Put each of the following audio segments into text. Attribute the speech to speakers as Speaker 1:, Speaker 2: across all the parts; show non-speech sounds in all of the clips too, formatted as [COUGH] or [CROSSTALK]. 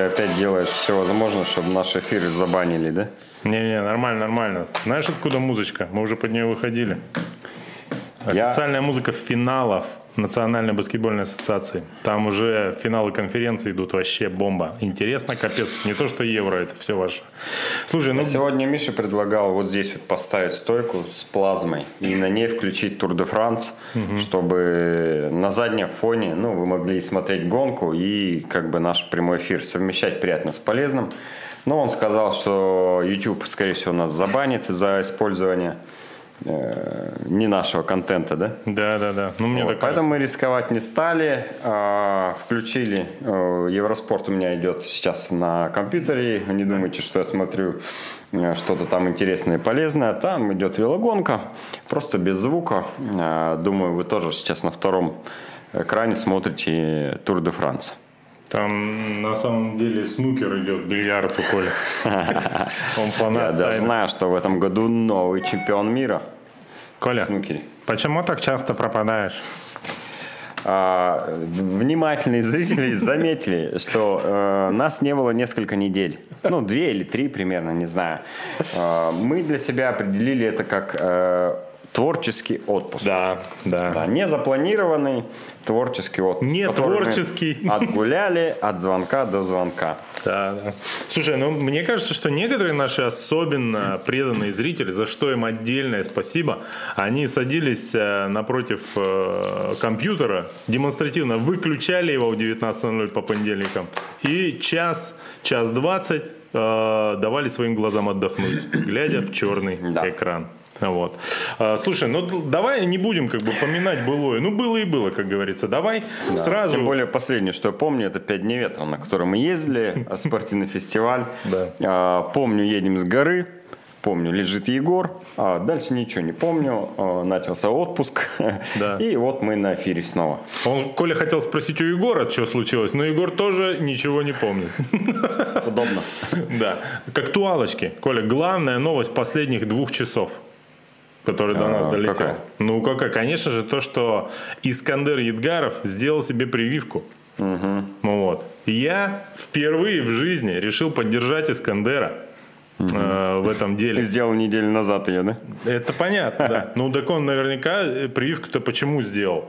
Speaker 1: Миша опять делает все возможное, чтобы наш эфир забанили, да?
Speaker 2: Не-не, нормально, нормально. Знаешь, откуда музычка? Мы уже под нее выходили.
Speaker 1: Я-
Speaker 2: Официальная музыка финалов Национальной баскетбольной ассоциации. Там уже финалы конференции идут вообще бомба. Интересно, капец. Не то, что евро, это все ваше. Слушай, ну
Speaker 1: Сегодня Миша предлагал вот здесь вот поставить стойку с плазмой и на ней включить Тур де Франс, чтобы на заднем фоне, ну, вы могли смотреть гонку и как бы наш прямой эфир совмещать приятно с полезным. Но он сказал, что YouTube, скорее всего, нас забанит за использование э, не нашего контента, да?
Speaker 2: да, да, да. Ну, мне
Speaker 1: Вот,
Speaker 2: так
Speaker 1: поэтому мы рисковать не стали, а, включили. э, Евроспорт у меня идет сейчас на компьютере. Не думайте, что я смотрю э, что-то там интересное и полезное. Там идет велогонка, просто без звука. А, Думаю, вы тоже сейчас на втором экране смотрите Тур де Франс.
Speaker 2: Там на самом деле снукер идет, бильярд у Коли. [LAUGHS] Он
Speaker 1: Я
Speaker 2: фанат.
Speaker 1: даже
Speaker 2: тайны.
Speaker 1: знаю, что в этом году новый чемпион мира
Speaker 2: Коля,
Speaker 1: снукере.
Speaker 2: почему так часто пропадаешь?
Speaker 1: А, внимательные зрители [LAUGHS] заметили, что э, нас не было несколько недель. Ну, две или три примерно, не знаю. А, мы для себя определили это как э, творческий отпуск.
Speaker 2: Да, да.
Speaker 1: Да, не запланированный творческий отпуск.
Speaker 2: Не творческий. [LAUGHS]
Speaker 1: Отгуляли от звонка до звонка.
Speaker 2: Да, да. Слушай, ну мне кажется, что некоторые наши особенно преданные зрители, за что им отдельное спасибо, они садились э, напротив э, компьютера, демонстративно выключали его в 19.00 по понедельникам и час, час двадцать э, давали своим глазам отдохнуть, глядя в черный экран. Вот. А, Слушай, ну давай не будем как бы поминать былое. Ну было и было, как говорится. Давай
Speaker 1: Да.
Speaker 2: сразу.
Speaker 1: Тем более последнее, что я помню, это «Пять дней ветра», на котором мы ездили, а, [LAUGHS] спортивный фестиваль.
Speaker 2: Да.
Speaker 1: А, Помню, едем с горы, помню, лежит Егор, а дальше ничего не помню, начался отпуск,
Speaker 2: Да. [LAUGHS]
Speaker 1: и вот мы на эфире снова.
Speaker 2: Он, Коля хотел спросить у Егора, что случилось, но Егор тоже ничего не помнит. [LAUGHS]
Speaker 1: Удобно.
Speaker 2: Да. К актуалочке. Коля, главная новость последних двух часов, которая до
Speaker 1: А,
Speaker 2: нас долетела.
Speaker 1: какая?
Speaker 2: Ну, какая? Конечно же, то, что Искандер Едгаров сделал себе прививку. Ну Вот. Я впервые в жизни решил поддержать Искандера э, в этом деле.
Speaker 1: Сделал неделю назад ее, да?
Speaker 2: Это понятно, да. [LAUGHS] Ну, так он наверняка э, прививку-то почему сделал?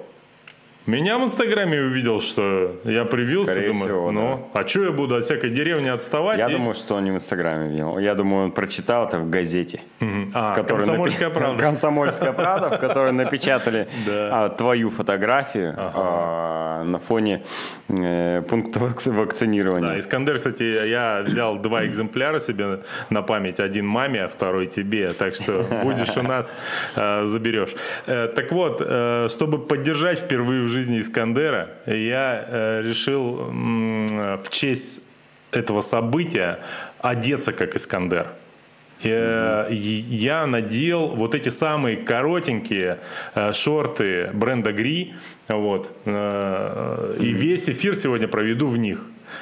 Speaker 2: Меня в Инстаграме увидел, что я привился,
Speaker 1: Скорее
Speaker 2: думаю,
Speaker 1: всего,
Speaker 2: ну, а что я буду от всякой деревни отставать?
Speaker 1: Я
Speaker 2: И-
Speaker 1: думаю, что он не в Инстаграме видел. Я думаю, он прочитал это в газете.
Speaker 2: Мгм. А,
Speaker 1: в которой
Speaker 2: «Комсомольская
Speaker 1: напи-
Speaker 2: правда». [LAUGHS]
Speaker 1: «Комсомольская правда», в которой напечатали
Speaker 2: Да.
Speaker 1: а, твою фотографию а, на фоне э, пункта вак- вакцинирования.
Speaker 2: Да, Искандер, кстати, я взял два [CLEARS THROAT] экземпляра себе на память. Один маме, а второй тебе. Так что [LAUGHS] будешь у нас, э, заберешь. Э, так вот, э, чтобы поддержать впервые в жизни Искандера, я э, решил в честь этого события одеться как Искандер. Я, и- я надел вот эти самые коротенькие э, шорты бренда Гри, вот, э, и весь эфир сегодня проведу в них.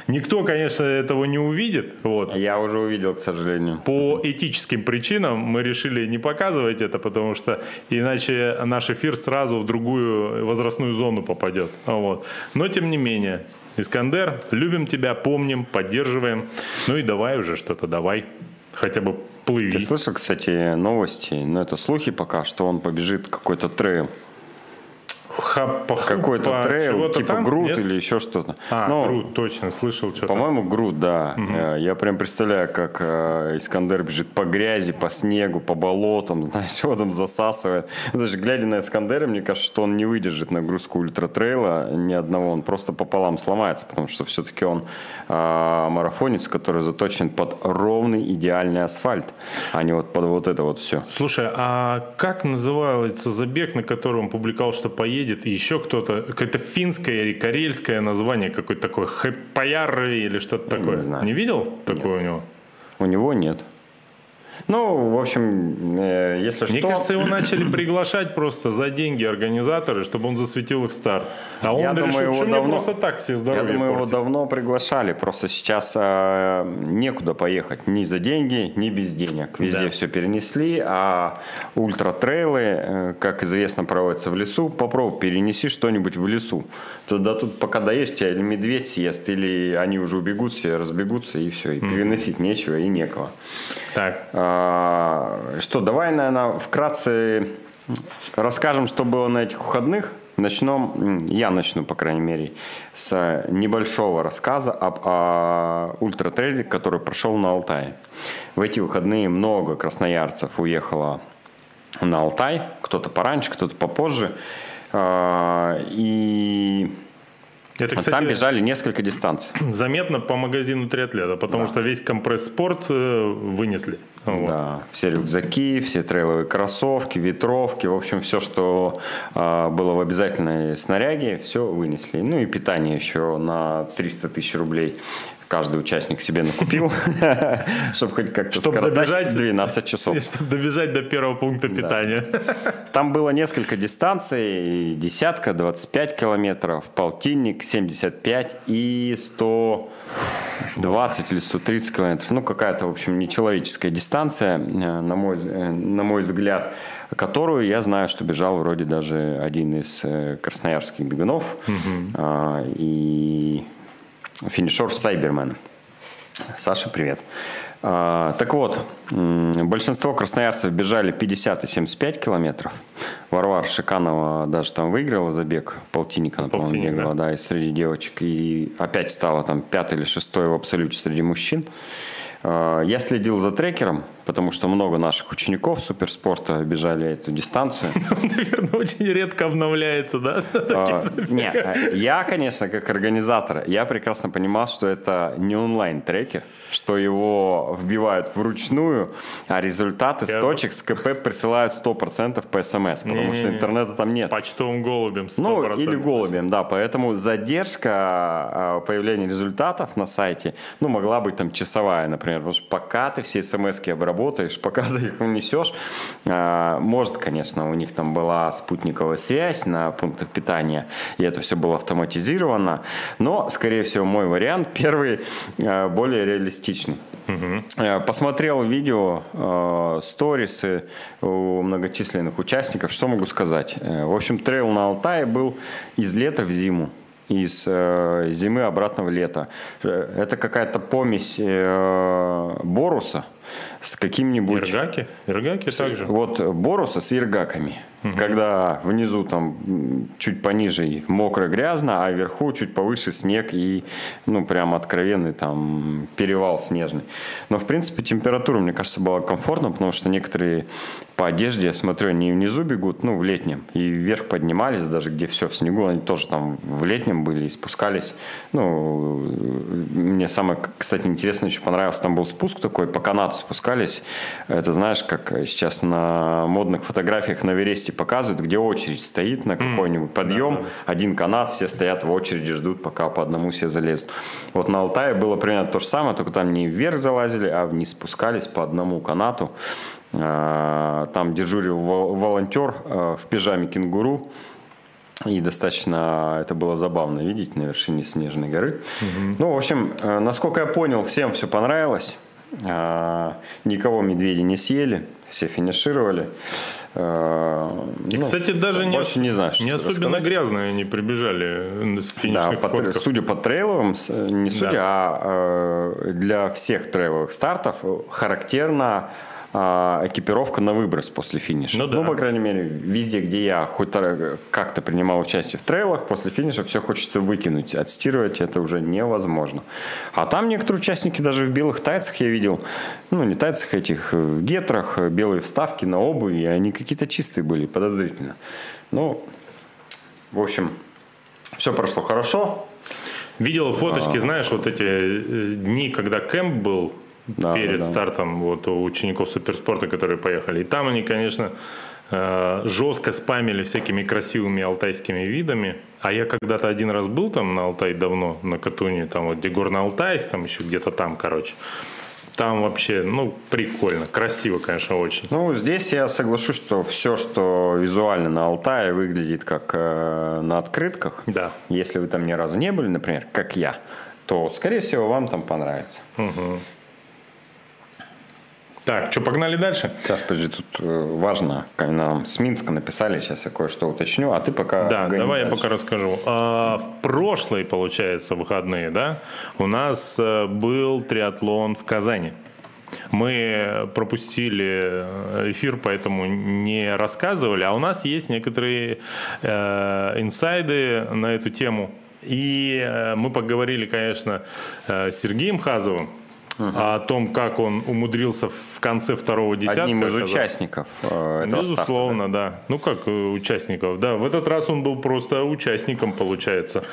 Speaker 2: Никто, конечно, этого не увидит, вот.
Speaker 1: Я уже увидел, к сожалению.
Speaker 2: По этическим причинам мы решили не показывать это, потому что иначе наш эфир сразу в другую возрастную зону попадет. Вот. Но тем не менее, Искандер, любим тебя, помним, поддерживаем. Ну и давай уже что-то, давай. Хотя бы плыви.
Speaker 1: Ты слышал, кстати, новости, но это слухи пока, что он побежит какой-то трейл.
Speaker 2: Хапа-хупа,
Speaker 1: Какой-то трейл, типа
Speaker 2: там?
Speaker 1: GRUT
Speaker 2: Нет?
Speaker 1: или еще что-то.
Speaker 2: А,
Speaker 1: Ну,
Speaker 2: GRUT, точно, слышал что-то.
Speaker 1: По-моему, GRUT, да. Э, Я прям представляю, как э, Искандер бежит по грязи, по снегу, по болотам, [LAUGHS] знаешь, его там засасывает. Ну, то есть, глядя на Искандера, мне кажется, что он не выдержит нагрузку ультратрейла ни одного, он просто пополам сломается, потому что все-таки он э, марафонец, который заточен под ровный идеальный асфальт, а не вот под вот это вот все.
Speaker 2: Слушай, а как называется забег, на который он публиковал, что поедет, и еще кто-то, какое-то финское или карельское название, какое-то такое, Хэппаяр или что-то такое?
Speaker 1: знаю.
Speaker 2: Не видел такое у него?
Speaker 1: У него нет. Ну, в общем, э, если
Speaker 2: Мне
Speaker 1: что...
Speaker 2: кажется, его [CLEARS THROAT] начали приглашать просто за деньги организаторы, чтобы он засветил их старт. А он
Speaker 1: Я
Speaker 2: решил,
Speaker 1: думаю, его
Speaker 2: мне
Speaker 1: давно-
Speaker 2: просто так все
Speaker 1: Я
Speaker 2: здоровье
Speaker 1: думаю, его
Speaker 2: портить».
Speaker 1: давно приглашали, просто сейчас э, некуда поехать ни за деньги, ни без денег. Везде
Speaker 2: Да.
Speaker 1: все перенесли, а ультратрейлы, э, как известно, проводятся в лесу. Попробуй перенеси что-нибудь в лесу. Туда тут пока доедешь, тебя или медведь съест, или они уже убегут, все разбегутся, и все, и переносить нечего и некого.
Speaker 2: Так,
Speaker 1: А, Что, давай, наверное, вкратце расскажем, что было на этих выходных. Начнем, я начну, по крайней мере, с небольшого рассказа об о ультратрейле, который прошел на Алтае. В эти выходные много красноярцев уехало на Алтай, кто-то пораньше, кто-то попозже. А, И
Speaker 2: это,
Speaker 1: там
Speaker 2: кстати,
Speaker 1: бежали несколько дистанций. [CLEARS THROAT]
Speaker 2: заметно по магазину триатлета, потому что весь компресс-спорт э, вынесли. Вот.
Speaker 1: Да, все рюкзаки, все трейловые кроссовки, ветровки, в общем, все, что а, было в обязательной снаряге, все вынесли. Ну и питание еще на 300 тысяч рублей каждый участник себе накупил, [LAUGHS] чтобы хоть как-то
Speaker 2: добежать.
Speaker 1: 12 часов. [LAUGHS]
Speaker 2: Чтобы добежать до первого пункта питания. [LAUGHS]
Speaker 1: Там было несколько дистанций, десятка, 25 километров, полтинник, 75 и 120 или 130 километров. Ну, какая-то, в общем, нечеловеческая дистанция, э, на мой, э, на мой взгляд, которую я знаю, что бежал вроде даже один из э, красноярских бегунов. А, И финишер Сайбермен. Саша, привет. А, так вот, большинство красноярцев бежали 50 и 75 километров. Варвара Шиканова даже там выиграла забег, полтинника, она, по-моему, бегала, да, и среди девочек. И опять стала там пятой или шестой в абсолюте среди мужчин. А, Я следил за трекером, потому что много наших учеников суперспорта бежали эту дистанцию. [LAUGHS]
Speaker 2: Наверное, очень редко обновляется, да? [LAUGHS]
Speaker 1: А, Не, а, я, конечно, как организатор, я прекрасно понимал, что это не онлайн-трекер, что его вбивают вручную, а результаты с
Speaker 2: Я-
Speaker 1: точек с КП присылают 100% по СМС, потому что
Speaker 2: Не-не-не.
Speaker 1: интернета там нет.
Speaker 2: Почтовым голубем 100%.
Speaker 1: Ну, или голубем, да. Поэтому задержка а, появления результатов на сайте, ну, могла быть там часовая, например. Потому что пока ты все смс обработаешь, [LAUGHS] пока ты их унесешь, а, может, конечно, у них там была спутниковая связь на пунктах питания, и это все было автоматизировано. Но, скорее всего, мой вариант [LAUGHS] первый а, более реалистичный. Э, Посмотрел видео, сторисы у многочисленных участников. Что могу сказать? Э, В общем, трейл на Алтае был из лета в зиму. Из э, зимы обратно в лето. Э, Это какая-то помесь э, Боруса с каким-нибудь...
Speaker 2: Иргаки? Иргаки также.
Speaker 1: Вот Боруса с иргаками. Когда внизу там чуть пониже и мокро грязно, а вверху чуть повыше снег и ну прям откровенный там перевал снежный. Но в принципе температура, мне кажется, была комфортна, потому что некоторые по одежде, я смотрю, они внизу бегут, ну в летнем, и вверх поднимались, даже где все в снегу, они тоже там в летнем были и спускались. Ну, мне самое, кстати, интересно еще понравилось, там был спуск такой, по канату спускались. Это знаешь, как сейчас на модных фотографиях на Вересте показывают, где очередь стоит на какой-нибудь подъем, один канат, все стоят в очереди, ждут, пока по одному все залезут. Вот на Алтае было примерно то же самое, только там не вверх залазили, а вниз спускались по одному канату. А, Там дежурил вол- волонтер а, в пижаме кенгуру. И достаточно это было забавно видеть на вершине Снежной горы. Ну, в общем, э, насколько я понял, всем все понравилось. А, Никого медведи не съели, все финишировали. А,
Speaker 2: И,
Speaker 1: ну,
Speaker 2: кстати, даже не, ос-
Speaker 1: не знаю,
Speaker 2: не особенно
Speaker 1: рассказать.
Speaker 2: грязные они прибежали с
Speaker 1: Да, по судя по трейловым, не судя, а э, для всех трейловых стартов характерна а, экипировка на выброс после финиша.
Speaker 2: Ну да.
Speaker 1: по крайней мере, везде, где я хоть как-то принимал участие в трейлах, после финиша все хочется выкинуть. Отстирывать это уже невозможно. А там некоторые участники даже в белых тайцах я видел, ну, не тайцах этих, э, в гетрах, э, белые вставки на обуви, и они какие-то чистые были, подозрительно. Ну, в общем, все прошло хорошо.
Speaker 2: Видел фоточки,
Speaker 1: А.
Speaker 2: знаешь, вот эти э, дни, когда кемп был
Speaker 1: Да,
Speaker 2: перед
Speaker 1: да,
Speaker 2: стартом вот у учеников суперспорта, которые поехали. И там они, конечно, э, жестко спамили всякими красивыми алтайскими видами. А я когда-то один раз был там на Алтай давно, на Катуне, там вот где Горный Алтайск, там еще где-то там, короче. там вообще, ну, прикольно, красиво, конечно, очень.
Speaker 1: Ну, здесь я соглашусь, что все, что визуально на Алтае выглядит как э, на открытках,
Speaker 2: Да.
Speaker 1: если вы там ни разу не были, например, как я, то, скорее всего, вам там понравится.
Speaker 2: Так, что, погнали дальше?
Speaker 1: Сейчас, подожди, тут э, важно, нам с Минска написали, сейчас я кое-что уточню, а ты пока...
Speaker 2: Да, давай я
Speaker 1: дальше.
Speaker 2: пока расскажу. А, в прошлые, получается, выходные, да, у нас э, был триатлон в Казани. Мы пропустили э, эфир, поэтому не рассказывали, а у нас есть некоторые э, инсайды на эту тему. И мы поговорили, конечно, с Сергеем Хазовым о том, как он умудрился в конце второго десятка.
Speaker 1: Одним из
Speaker 2: оказаться.
Speaker 1: участников э, этого старта,
Speaker 2: Безусловно, да. Ну, как э, участников, да. В этот раз он был просто участником, получается.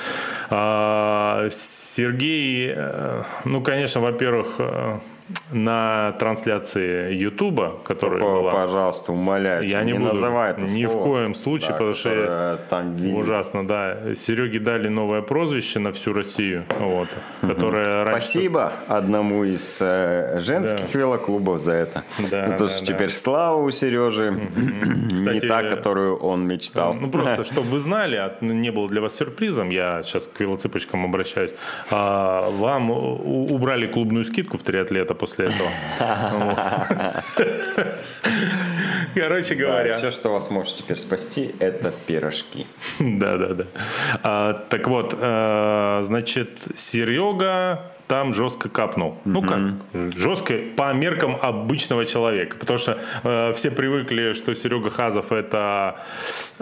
Speaker 2: А, Сергей, э, ну, конечно, во-первых, на трансляции Ютуба, которая
Speaker 1: По-
Speaker 2: была,
Speaker 1: Пожалуйста, умоляю,
Speaker 2: я не,
Speaker 1: не
Speaker 2: буду
Speaker 1: называй это
Speaker 2: ни в
Speaker 1: слово.
Speaker 2: коем случае,
Speaker 1: Да,
Speaker 2: потому что
Speaker 1: там
Speaker 2: ужасно, да. Сереге дали новое прозвище на всю Россию, вот, которое раньше...
Speaker 1: Спасибо одному из э, женских велоклубов за это.
Speaker 2: Да,
Speaker 1: за то,
Speaker 2: да,
Speaker 1: что
Speaker 2: да.
Speaker 1: теперь слава у Сережи не
Speaker 2: Кстати,
Speaker 1: та, которую он мечтал.
Speaker 2: Ну, просто, [LAUGHS] чтобы вы знали, а не было для вас сюрпризом, я сейчас к велоцыпочкам обращаюсь, а, вам убрали клубную скидку в триатлета после этого. [LAUGHS] Короче говоря.
Speaker 1: все, что вас может теперь спасти, это пирожки. [LAUGHS]
Speaker 2: Да, да, да. А, так вот, э, значит, Серега там жестко капнул. Ну как, жестко по меркам обычного человека. Потому что э, все привыкли, что Серега Хазов это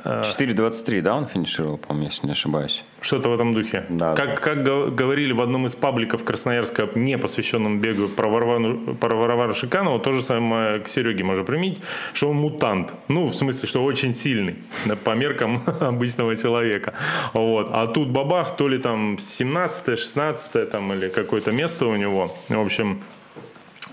Speaker 2: э,
Speaker 1: 4.23, да, он финишировал, по-моему, если не ошибаюсь.
Speaker 2: что-то в этом духе.
Speaker 1: Да,
Speaker 2: как, как го- говорили в одном из пабликов Красноярска, не посвященном бегу про Варвану- про Варвару Шиканову, то же самое к Сереге можно применить, что он мутант. Ну, в смысле, что очень сильный да, по меркам [LAUGHS] обычного человека. Вот. А тут бабах, то ли там 17 16 там, или какое-то место у него. В общем,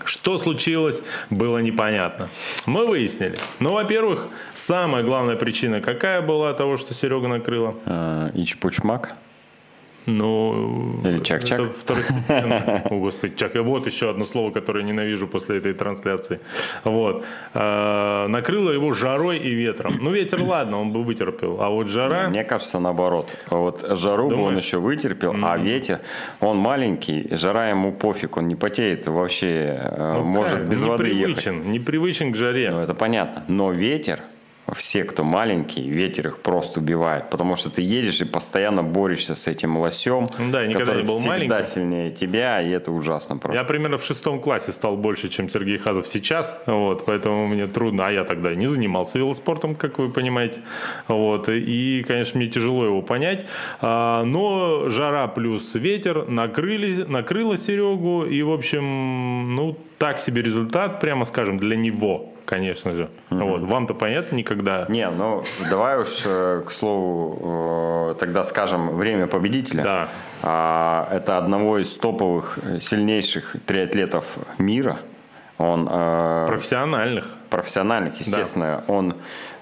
Speaker 2: что случилось, было непонятно. Мы выяснили. Ну, во-первых, самая главная причина какая была того, что Серега накрыла?
Speaker 1: Э, Ичпучмак.
Speaker 2: Ну,
Speaker 1: Или чак-чак?
Speaker 2: это второстепенно. О, господи, чак. Вот еще одно слово, которое ненавижу после этой трансляции. Вот. А, накрыло его жарой и ветром. Ну, ветер, ладно, он бы вытерпел. А вот жара...
Speaker 1: Мне кажется, наоборот. Вот жару бы он
Speaker 2: Думаешь?
Speaker 1: еще вытерпел, а ветер, он маленький, жара ему пофиг, он не потеет вообще, э,
Speaker 2: ну,
Speaker 1: может
Speaker 2: как?
Speaker 1: без воды ехать.
Speaker 2: непривычен к жаре.
Speaker 1: Ну, это понятно. Но ветер, все, кто маленький, ветер их просто убивает. Потому что ты едешь и постоянно борешься с этим лосем,
Speaker 2: Ну да, я никогда
Speaker 1: который
Speaker 2: не был
Speaker 1: всегда
Speaker 2: маленьким.
Speaker 1: сильнее тебя, и это ужасно просто.
Speaker 2: Я примерно в шестом классе стал больше, чем Сергей Хазов сейчас, вот, поэтому мне трудно, а я тогда не занимался велоспортом, как вы понимаете, вот, и, конечно, мне тяжело его понять, А, но жара плюс ветер накрыли, накрыло Серегу, и, в общем, ну, так себе результат, прямо скажем, для него, конечно же. Вот, вам-то понятно никогда?
Speaker 1: Не, ну давай уж, э, к слову, э, тогда скажем время победителя.
Speaker 2: Да.
Speaker 1: А, Это одного из топовых, э, сильнейших триатлетов мира. Он
Speaker 2: Профессиональных.
Speaker 1: профессиональных, естественно. Он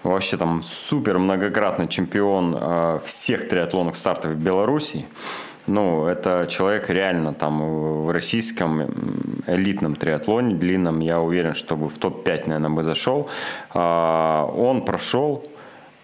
Speaker 1: вообще там супер многократный чемпион всех триатлонных стартов в Беларуси. Ну, это человек реально там в российском элитном триатлоне длинном, я уверен, что бы в топ-5, наверное, бы зашел. А, Он прошел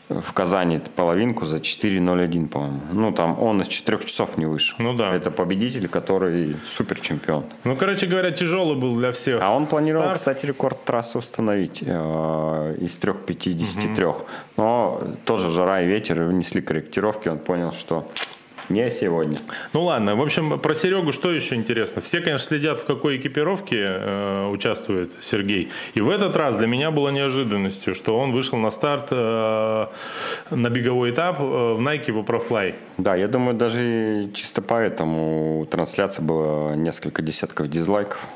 Speaker 1: в Казани половинку за 4.01, по-моему. Ну, там он из 4 часов не вышел.
Speaker 2: Ну да.
Speaker 1: Это победитель, который супер чемпион.
Speaker 2: Ну, короче говоря, тяжелый был для всех.
Speaker 1: А он планировал,
Speaker 2: старт.
Speaker 1: кстати, рекорд трассы установить э, из 3.53. Но тоже жара и ветер внесли корректировки. Он понял, что не сегодня.
Speaker 2: Ну ладно, в общем, про Серегу что еще интересно? Все, конечно, следят, в какой экипировке э, участвует Сергей. И в этот раз для меня было неожиданностью, что он вышел на старт э, на беговой этап э, в Nike Vaporfly.
Speaker 1: Да, я думаю, даже чисто поэтому у трансляции было несколько десятков дизлайков.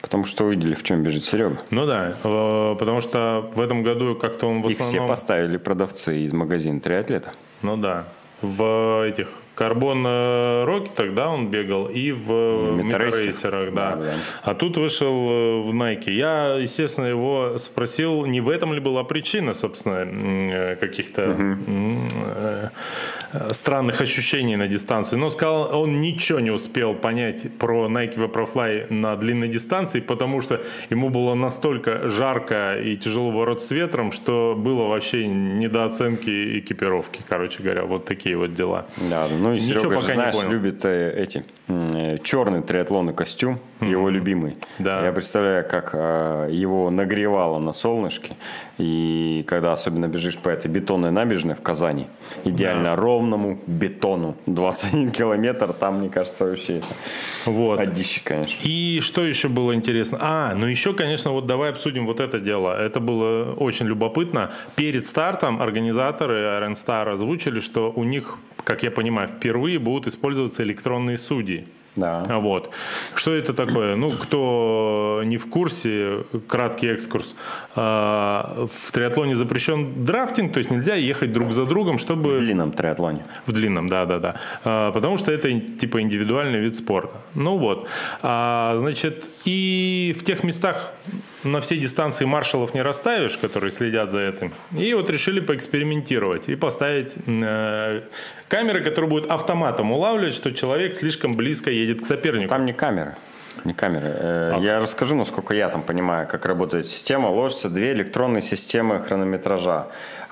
Speaker 1: Потому что увидели, в чем бежит Серега.
Speaker 2: Ну да, э, потому что в этом году как-то он в
Speaker 1: Их все
Speaker 2: основном...
Speaker 1: поставили продавцы из магазина триатлета.
Speaker 2: Ну да. В этих карбон рокетах, да, он бегал, и в
Speaker 1: Метарейсерах.
Speaker 2: да.
Speaker 1: Да.
Speaker 2: А тут вышел э, в Nike. Я, естественно, его спросил, не в этом ли была причина, собственно, э, каких-то э, странных ощущений на дистанции. Но сказал, он ничего не успел понять про Nike Vaporfly на длинной дистанции, потому что ему было настолько жарко и тяжело бороться с ветром, что было вообще недооценки экипировки. Короче говоря, вот такие вот дела.
Speaker 1: Да, ну и Ничего Серега, пока знаешь, любит э, эти э, черный триатлонный костюм, mm-hmm. его любимый. Да. Я представляю, как э, его нагревало на солнышке, и когда особенно бежишь по этой бетонной набережной в Казани, идеально да. Ровному бетону, 21 километр, там, мне кажется, вообще
Speaker 2: вот. одище, конечно. И что еще было интересно? А, ну еще, конечно, вот давай обсудим вот это дело. Это было очень любопытно. Перед стартом организаторы Iron Star озвучили, что у них, как я понимаю, впервые будут использоваться электронные судьи.
Speaker 1: Да.
Speaker 2: Вот. Что это такое? Ну, кто не в курсе, краткий экскурс. А, в триатлоне запрещен драфтинг, то есть нельзя ехать друг за другом, чтобы...
Speaker 1: В длинном триатлоне.
Speaker 2: В длинном, да-да-да. А, потому что это типа индивидуальный вид спорта. Ну вот. А, значит, и в тех местах, на все дистанции маршалов не расставишь, которые следят за этим. И вот решили поэкспериментировать и поставить э, камеры, которые будут автоматом улавливать, что человек слишком близко едет к сопернику.
Speaker 1: Там не камеры. Не камеры. А. Я расскажу, насколько я там понимаю, как работает система. Ложатся две электронные системы хронометража.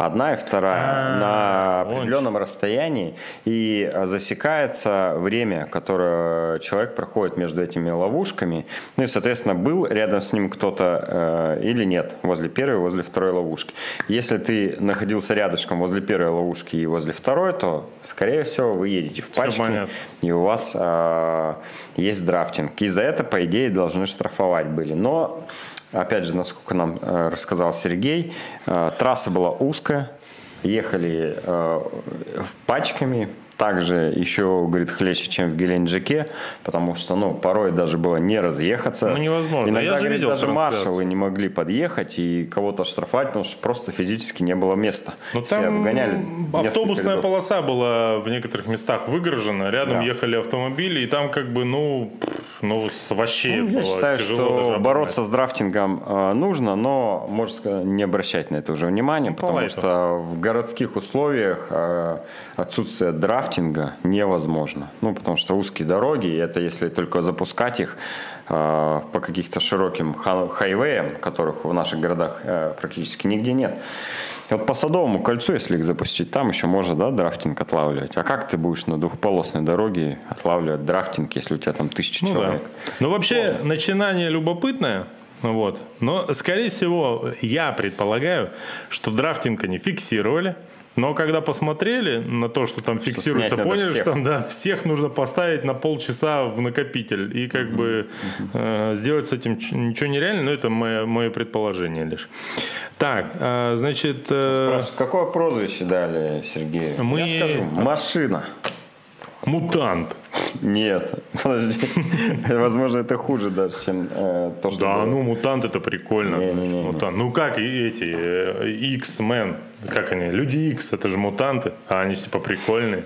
Speaker 1: Одна и вторая А-а-а, на определенном расстоянии. И засекается время, которое человек проходит между этими ловушками. Ну и, соответственно, был рядом с ним кто-то э, или нет, возле первой, возле второй ловушки. Если ты находился рядышком возле первой ловушки и возле второй, то, скорее всего, вы едете в пачке, и у вас э, есть драфтинг. И за это, по идее, должны штрафовать были. Но, опять же, насколько нам э, рассказал Сергей, э, трасса была узкая, ехали э, пачками, также еще, говорит, хлеще, чем в Геленджике, потому что, ну, порой даже было не разъехаться.
Speaker 2: Ну, невозможно.
Speaker 1: Иногда, Я же говорит, видел даже маршалы не могли подъехать и кого-то штрафовать, потому что просто физически не было места.
Speaker 2: Ну, там обгоняли автобусная полоса была в некоторых местах выгружена, рядом да. ехали автомобили, и там как бы, ну, ну вообще ну,
Speaker 1: Я считаю, тяжело что бороться с драфтингом э, нужно, но, можно сказать, не обращать на это уже внимания, ну, потому что в городских условиях э, отсутствие драфтинга рафтинга невозможно. Ну, потому что узкие дороги, и это если только запускать их э, по каких-то широким хайвеям, которых в наших городах э, практически нигде нет. вот по Садовому кольцу, если их запустить, там еще можно, да, драфтинг отлавливать. А как ты будешь на двухполосной дороге отлавливать драфтинг, если у тебя там тысяча ну, человек?
Speaker 2: Да. Ну, вообще, Сложно. начинание любопытное, вот. Но, скорее всего, я предполагаю, что драфтинг они фиксировали, но когда посмотрели на то, что там что фиксируется, поняли, всех. что да, всех нужно поставить на полчаса в накопитель. И как mm-hmm. бы э, сделать с этим ничего нереально, но это мое, мое предположение лишь. Так, э, значит... Э,
Speaker 1: Какое прозвище дали Сергею?
Speaker 2: Мы... Я скажу,
Speaker 1: машина.
Speaker 2: Мутант.
Speaker 1: Нет, [LAUGHS] подожди. Возможно, это хуже даже, чем э, то, что...
Speaker 2: Да, было. ну, мутант это прикольно. Не, не, не, мутант. Ну, как и эти, э, X-Men, как они, Люди X, это же мутанты, а они типа прикольные.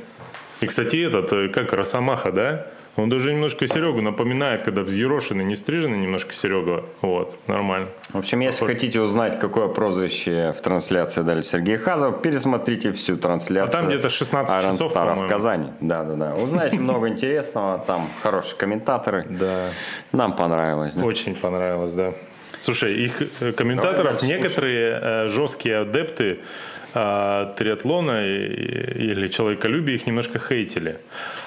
Speaker 2: И, кстати, этот, э, как Росомаха, да? Он даже немножко Серегу напоминает, когда взъерошенный, не стриженный немножко Серега. Вот, нормально.
Speaker 1: В общем, если Похож. хотите узнать, какое прозвище в трансляции дали Сергей Хазов, пересмотрите всю трансляцию.
Speaker 2: А там где-то 16 Iron часов,
Speaker 1: Star в Казани. Да, да, да. Узнаете много интересного. Там хорошие комментаторы.
Speaker 2: Да.
Speaker 1: Нам понравилось. Да?
Speaker 2: Очень понравилось, да. Слушай, их э, комментаторов некоторые э, жесткие адепты э, триатлона или человеколюбия их немножко хейтили.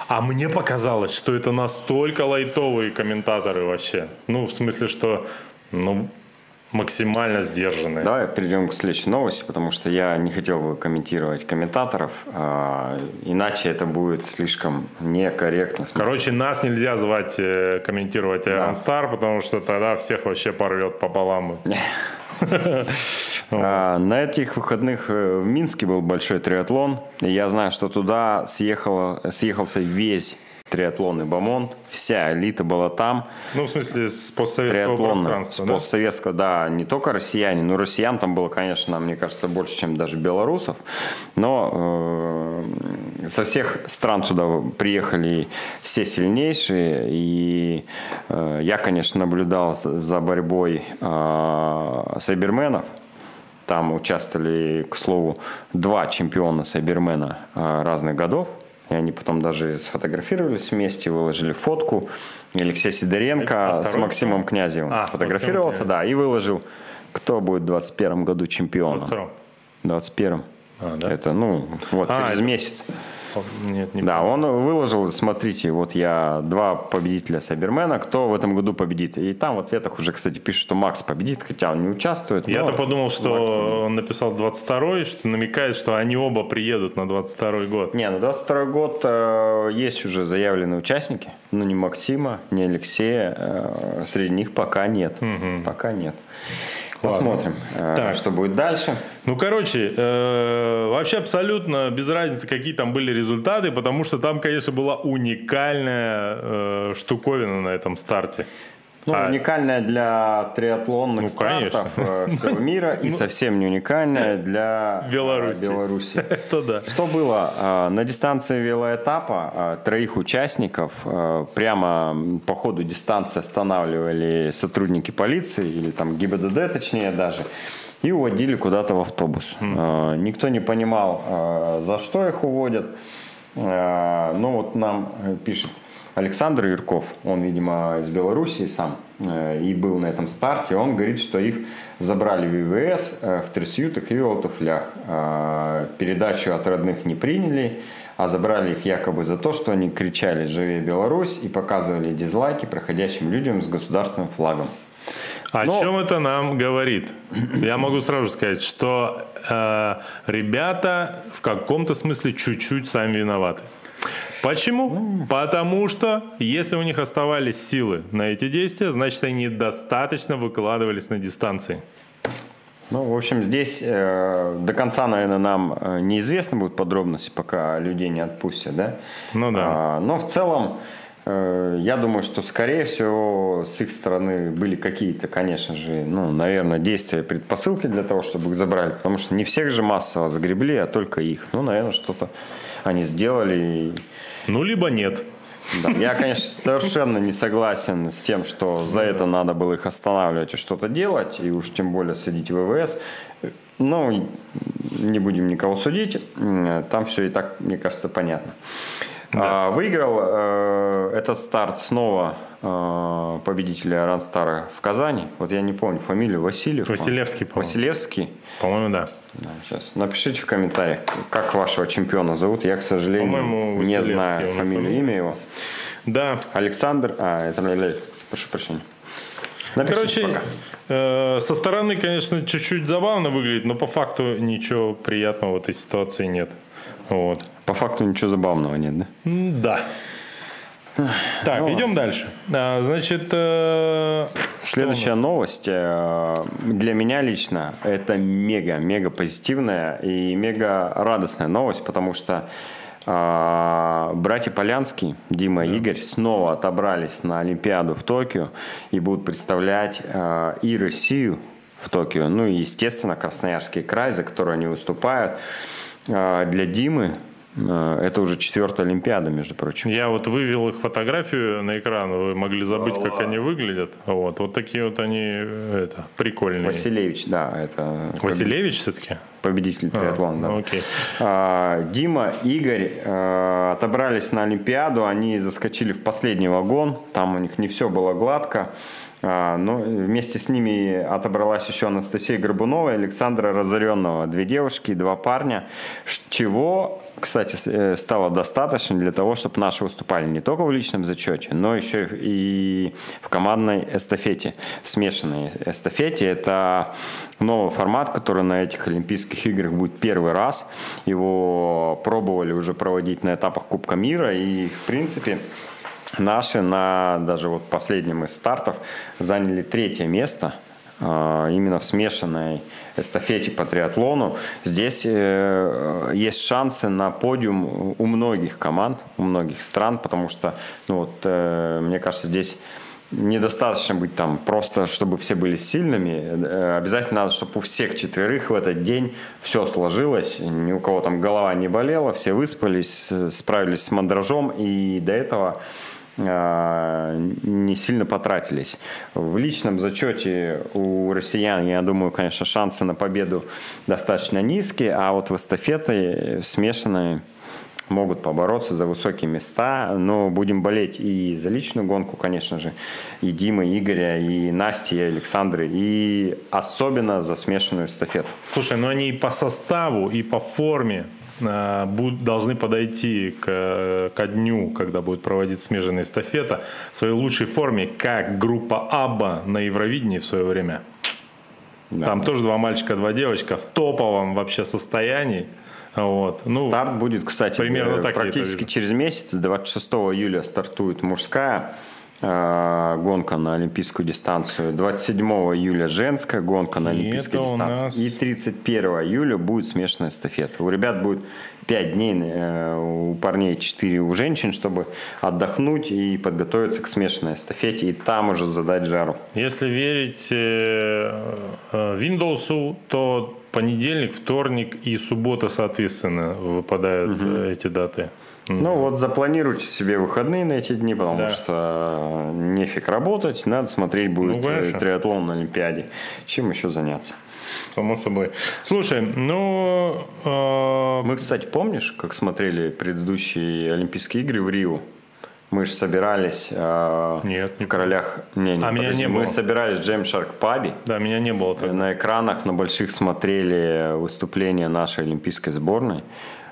Speaker 2: А мне показалось, что это настолько лайтовые комментаторы вообще. Ну, в смысле, что ну, максимально сдержанные.
Speaker 1: Давай перейдем к следующей новости, потому что я не хотел бы комментировать комментаторов, а, иначе это будет слишком некорректно.
Speaker 2: Короче, нас нельзя звать э, комментировать Iron да. потому что тогда всех вообще порвет пополам. [LAUGHS]
Speaker 1: А, на этих выходных э, в Минске был большой триатлон. И я знаю, что туда съехался весь триатлон и Бамон. Вся элита была там.
Speaker 2: Ну, в смысле, с постсоветского пространства,
Speaker 1: С да? постсоветского, да, не только россияне. Ну, россиян там было, конечно, мне кажется, больше, чем даже белорусов. Но э, со всех стран сюда приехали все сильнейшие. И э, я, конечно, наблюдал за борьбой э, сайберменов Там участвовали, к слову, два чемпиона Сайбермена э, разных годов. И они потом даже сфотографировались вместе, выложили фотку. Алексей Сидоренко с Максимом Князевым
Speaker 2: А,
Speaker 1: сфотографировался,
Speaker 2: Максимом
Speaker 1: да, и выложил, кто будет в 21 году чемпионом.
Speaker 2: 22-м.
Speaker 1: В 21
Speaker 2: А, да?
Speaker 1: Это, ну, вот,
Speaker 2: А,
Speaker 1: через
Speaker 2: это-
Speaker 1: месяц.
Speaker 2: Нет, не
Speaker 1: Да, он выложил, смотрите, вот я два победителя Сайбермена, кто в этом году победит. И там в ответах уже, кстати, пишут, что Макс победит, хотя он не участвует.
Speaker 2: Я-то подумал, что он написал 22-й, что намекает, что они оба приедут на 22-й год.
Speaker 1: Не, на 22 год э, есть уже заявленные участники, но ни Максима, ни Алексея, э, среди них пока нет. Пока нет. Посмотрим, э,
Speaker 2: Так.
Speaker 1: что будет дальше.
Speaker 2: Ну, короче, э, вообще абсолютно без разницы, какие там были результаты, потому что там, конечно, была уникальная э, штуковина на этом старте.
Speaker 1: Ну,
Speaker 2: А-
Speaker 1: уникальная для триатлонных
Speaker 2: Ну,
Speaker 1: стартов
Speaker 2: конечно.
Speaker 1: э, всего мира и совсем не уникальная для э,
Speaker 2: Беларуси.
Speaker 1: Беларуси. [LAUGHS]
Speaker 2: Это да.
Speaker 1: Что было? Э, На дистанции велоэтапа троих участников прямо по ходу дистанции останавливали сотрудники полиции или там ГИБДД точнее даже и уводили куда-то в автобус. Э, Никто не понимал, за что их уводят. Ну вот нам пишет Александр Юрков, он, видимо, из Белоруссии сам э, и был на этом старте. Он говорит, что их забрали в ВВС э, в трясютах и велотуфлях. Э, Передачу от родных не приняли, а забрали их якобы за то, что они кричали «Живи Беларусь» и показывали дизлайки проходящим людям с государственным флагом.
Speaker 2: О
Speaker 1: Но-
Speaker 2: чем это нам говорит? Я могу сразу сказать, что э, ребята в каком-то смысле чуть-чуть сами виноваты. Почему? Потому что если у них оставались силы на эти действия, значит они достаточно выкладывались на дистанции.
Speaker 1: Ну, в общем, здесь э, до конца, наверное, нам э, неизвестны будут подробности, пока людей не отпустят, да?
Speaker 2: Ну да.
Speaker 1: А, но в целом, я думаю, что, скорее всего, с их стороны были какие-то, конечно же, ну, наверное, действия, предпосылки для того, чтобы их забрали, потому что не всех же массово загребли, а только их. Ну, наверное, что-то они сделали.
Speaker 2: Ну, либо нет.
Speaker 1: да, я, конечно, совершенно не согласен с тем, что за это надо было их останавливать и что-то делать, и уж тем более садить ВВС. Ну, не будем никого судить, там все и так, мне кажется, понятно. А, выиграл э, этот старт снова э, победителя Ранстара в Казани. Вот я не помню фамилию, Васильев?
Speaker 2: Василевский, по-моему.
Speaker 1: Василевский.
Speaker 2: По-моему, да.
Speaker 1: Да, сейчас. Напишите в комментариях, как вашего чемпиона зовут. Я, к сожалению, не знаю фамилию, имя его.
Speaker 2: Да.
Speaker 1: Александр, а, это Лелей, прошу прощения. Напишите
Speaker 2: Короче,
Speaker 1: пока.
Speaker 2: э, со стороны, конечно, чуть-чуть забавно выглядит, но по факту ничего приятного в этой ситуации нет. Вот.
Speaker 1: По факту ничего забавного нет, да?
Speaker 2: Да. Так,
Speaker 1: Ну
Speaker 2: идем дальше. А, значит, э,
Speaker 1: Следующая новость э, для меня лично это мега-мега позитивная и мега радостная новость, потому что э, братья Полянский, Дима и Игорь снова отобрались на Олимпиаду в Токио и будут представлять э, и Россию в Токио, ну и, естественно, Красноярский край, за который они выступают. Э, Для Димы это уже четвертая Олимпиада, между прочим.
Speaker 2: я вот вывел их фотографию на экран, вы могли забыть, как они выглядят. Вот, вот такие вот они, э, это, прикольные.
Speaker 1: Василевич, да, это
Speaker 2: Василевич все-таки?
Speaker 1: победитель триатлона. да.
Speaker 2: окей.
Speaker 1: А, Дима, Игорь э, отобрались на Олимпиаду, они заскочили в последний вагон, там у них не все было гладко. А, но вместе с ними отобралась еще Анастасия Горбунова и Александра Разоренного. Две девушки и два парня. Чего, кстати, э, стало достаточно для того, чтобы наши выступали не только в личном зачете, но еще и в командной эстафете. Смешанной эстафете. Это новый формат, который на этих Олимпийских играх будет первый раз. Его пробовали уже проводить на этапах Кубка мира. И, в принципе, Наши на даже вот последнем из стартов заняли третье место именно в смешанной эстафете по триатлону. Здесь э, есть шансы на подиум у многих команд, у многих стран, потому что, ну вот, э, мне кажется, здесь недостаточно быть там просто, чтобы все были сильными. Э, Обязательно надо, чтобы у всех четверых в этот день все сложилось, ни у кого там голова не болела, все выспались, справились с мандражом, и до этого не сильно потратились. В личном зачете у россиян, я думаю, конечно, шансы на победу достаточно низкие, а вот в эстафеты смешанные могут побороться за высокие места, но будем болеть и за личную гонку, конечно же, и Дима, и Игоря, и Насти, и Александры, и особенно за смешанную эстафету.
Speaker 2: Слушай, ну они и по составу, и по форме э, будут, должны подойти к, ко дню, когда будет проводиться смешанная эстафета, в своей лучшей форме, как группа Абба на Евровидении в свое время. Да. Там тоже два мальчика, два девочка в топовом вообще состоянии. Вот.
Speaker 1: Ну, Старт будет, кстати, примерно так практически через месяц, 26 июля стартует мужская э, гонка на олимпийскую дистанцию. 27 июля женская гонка на олимпийской дистанции. Нас... И 31 июля будет смешанная эстафета. У ребят будет 5 дней, э, у парней 4 у женщин, чтобы отдохнуть и подготовиться к смешанной эстафете, и там уже задать жару.
Speaker 2: Если верить э, Windows, то понедельник, вторник и суббота, соответственно, выпадают угу. эти даты.
Speaker 1: Ну вот запланируйте себе выходные на эти дни, потому да. что нефиг работать, надо смотреть будет ну, э, триатлон на Олимпиаде. Чем еще заняться?
Speaker 2: Само собой. Слушай, ну... Э...
Speaker 1: Мы, кстати, помнишь, как смотрели предыдущие Олимпийские игры в Рио? Мы же собирались э,
Speaker 2: Нет,
Speaker 1: в королях. Не, не,
Speaker 2: а подожди, меня не было.
Speaker 1: Мы собирались в Джейм Шарк Паби.
Speaker 2: Да, меня не было. Тогда.
Speaker 1: На экранах на больших смотрели выступление нашей олимпийской сборной.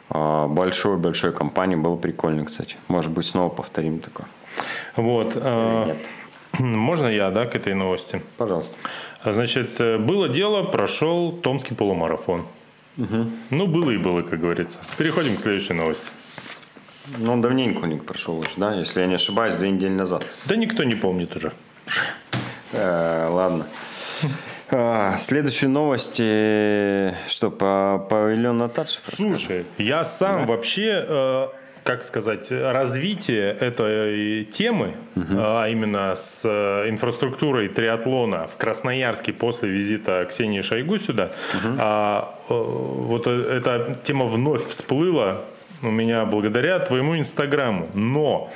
Speaker 1: Э, большой большой компании было прикольно, кстати. Может быть, снова повторим такое.
Speaker 2: Вот. Нет? [CLEARS THROAT] Можно я, да, к этой новости?
Speaker 1: Пожалуйста.
Speaker 2: Значит, э, было дело, прошел Томский полумарафон. Угу. Ну, было и было, как говорится. Переходим к следующей новости.
Speaker 1: Ну, он давненько у них прошел уже, да? Если я не ошибаюсь, две недели назад.
Speaker 2: Да никто не помнит уже.
Speaker 1: Э, ладно. [LAUGHS] А, следующие новости, что по павильон Наташев?
Speaker 2: Слушай, я сам да? вообще, э, как сказать, развитие этой темы, угу. а именно с э, инфраструктурой триатлона в Красноярске после визита Ксении Шойгу сюда, угу. а, вот эта тема вновь всплыла у меня благодаря твоему инстаграму. Но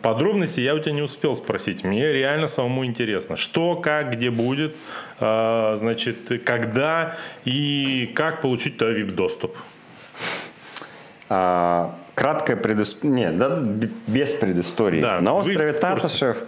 Speaker 2: подробности я у тебя не успел спросить. Мне реально самому интересно. Что, как, где будет, а, значит, когда и как получить туда VIP-доступ.
Speaker 1: А, краткая предыстория. Нет, да, без предыстории. Да, На острове Татышев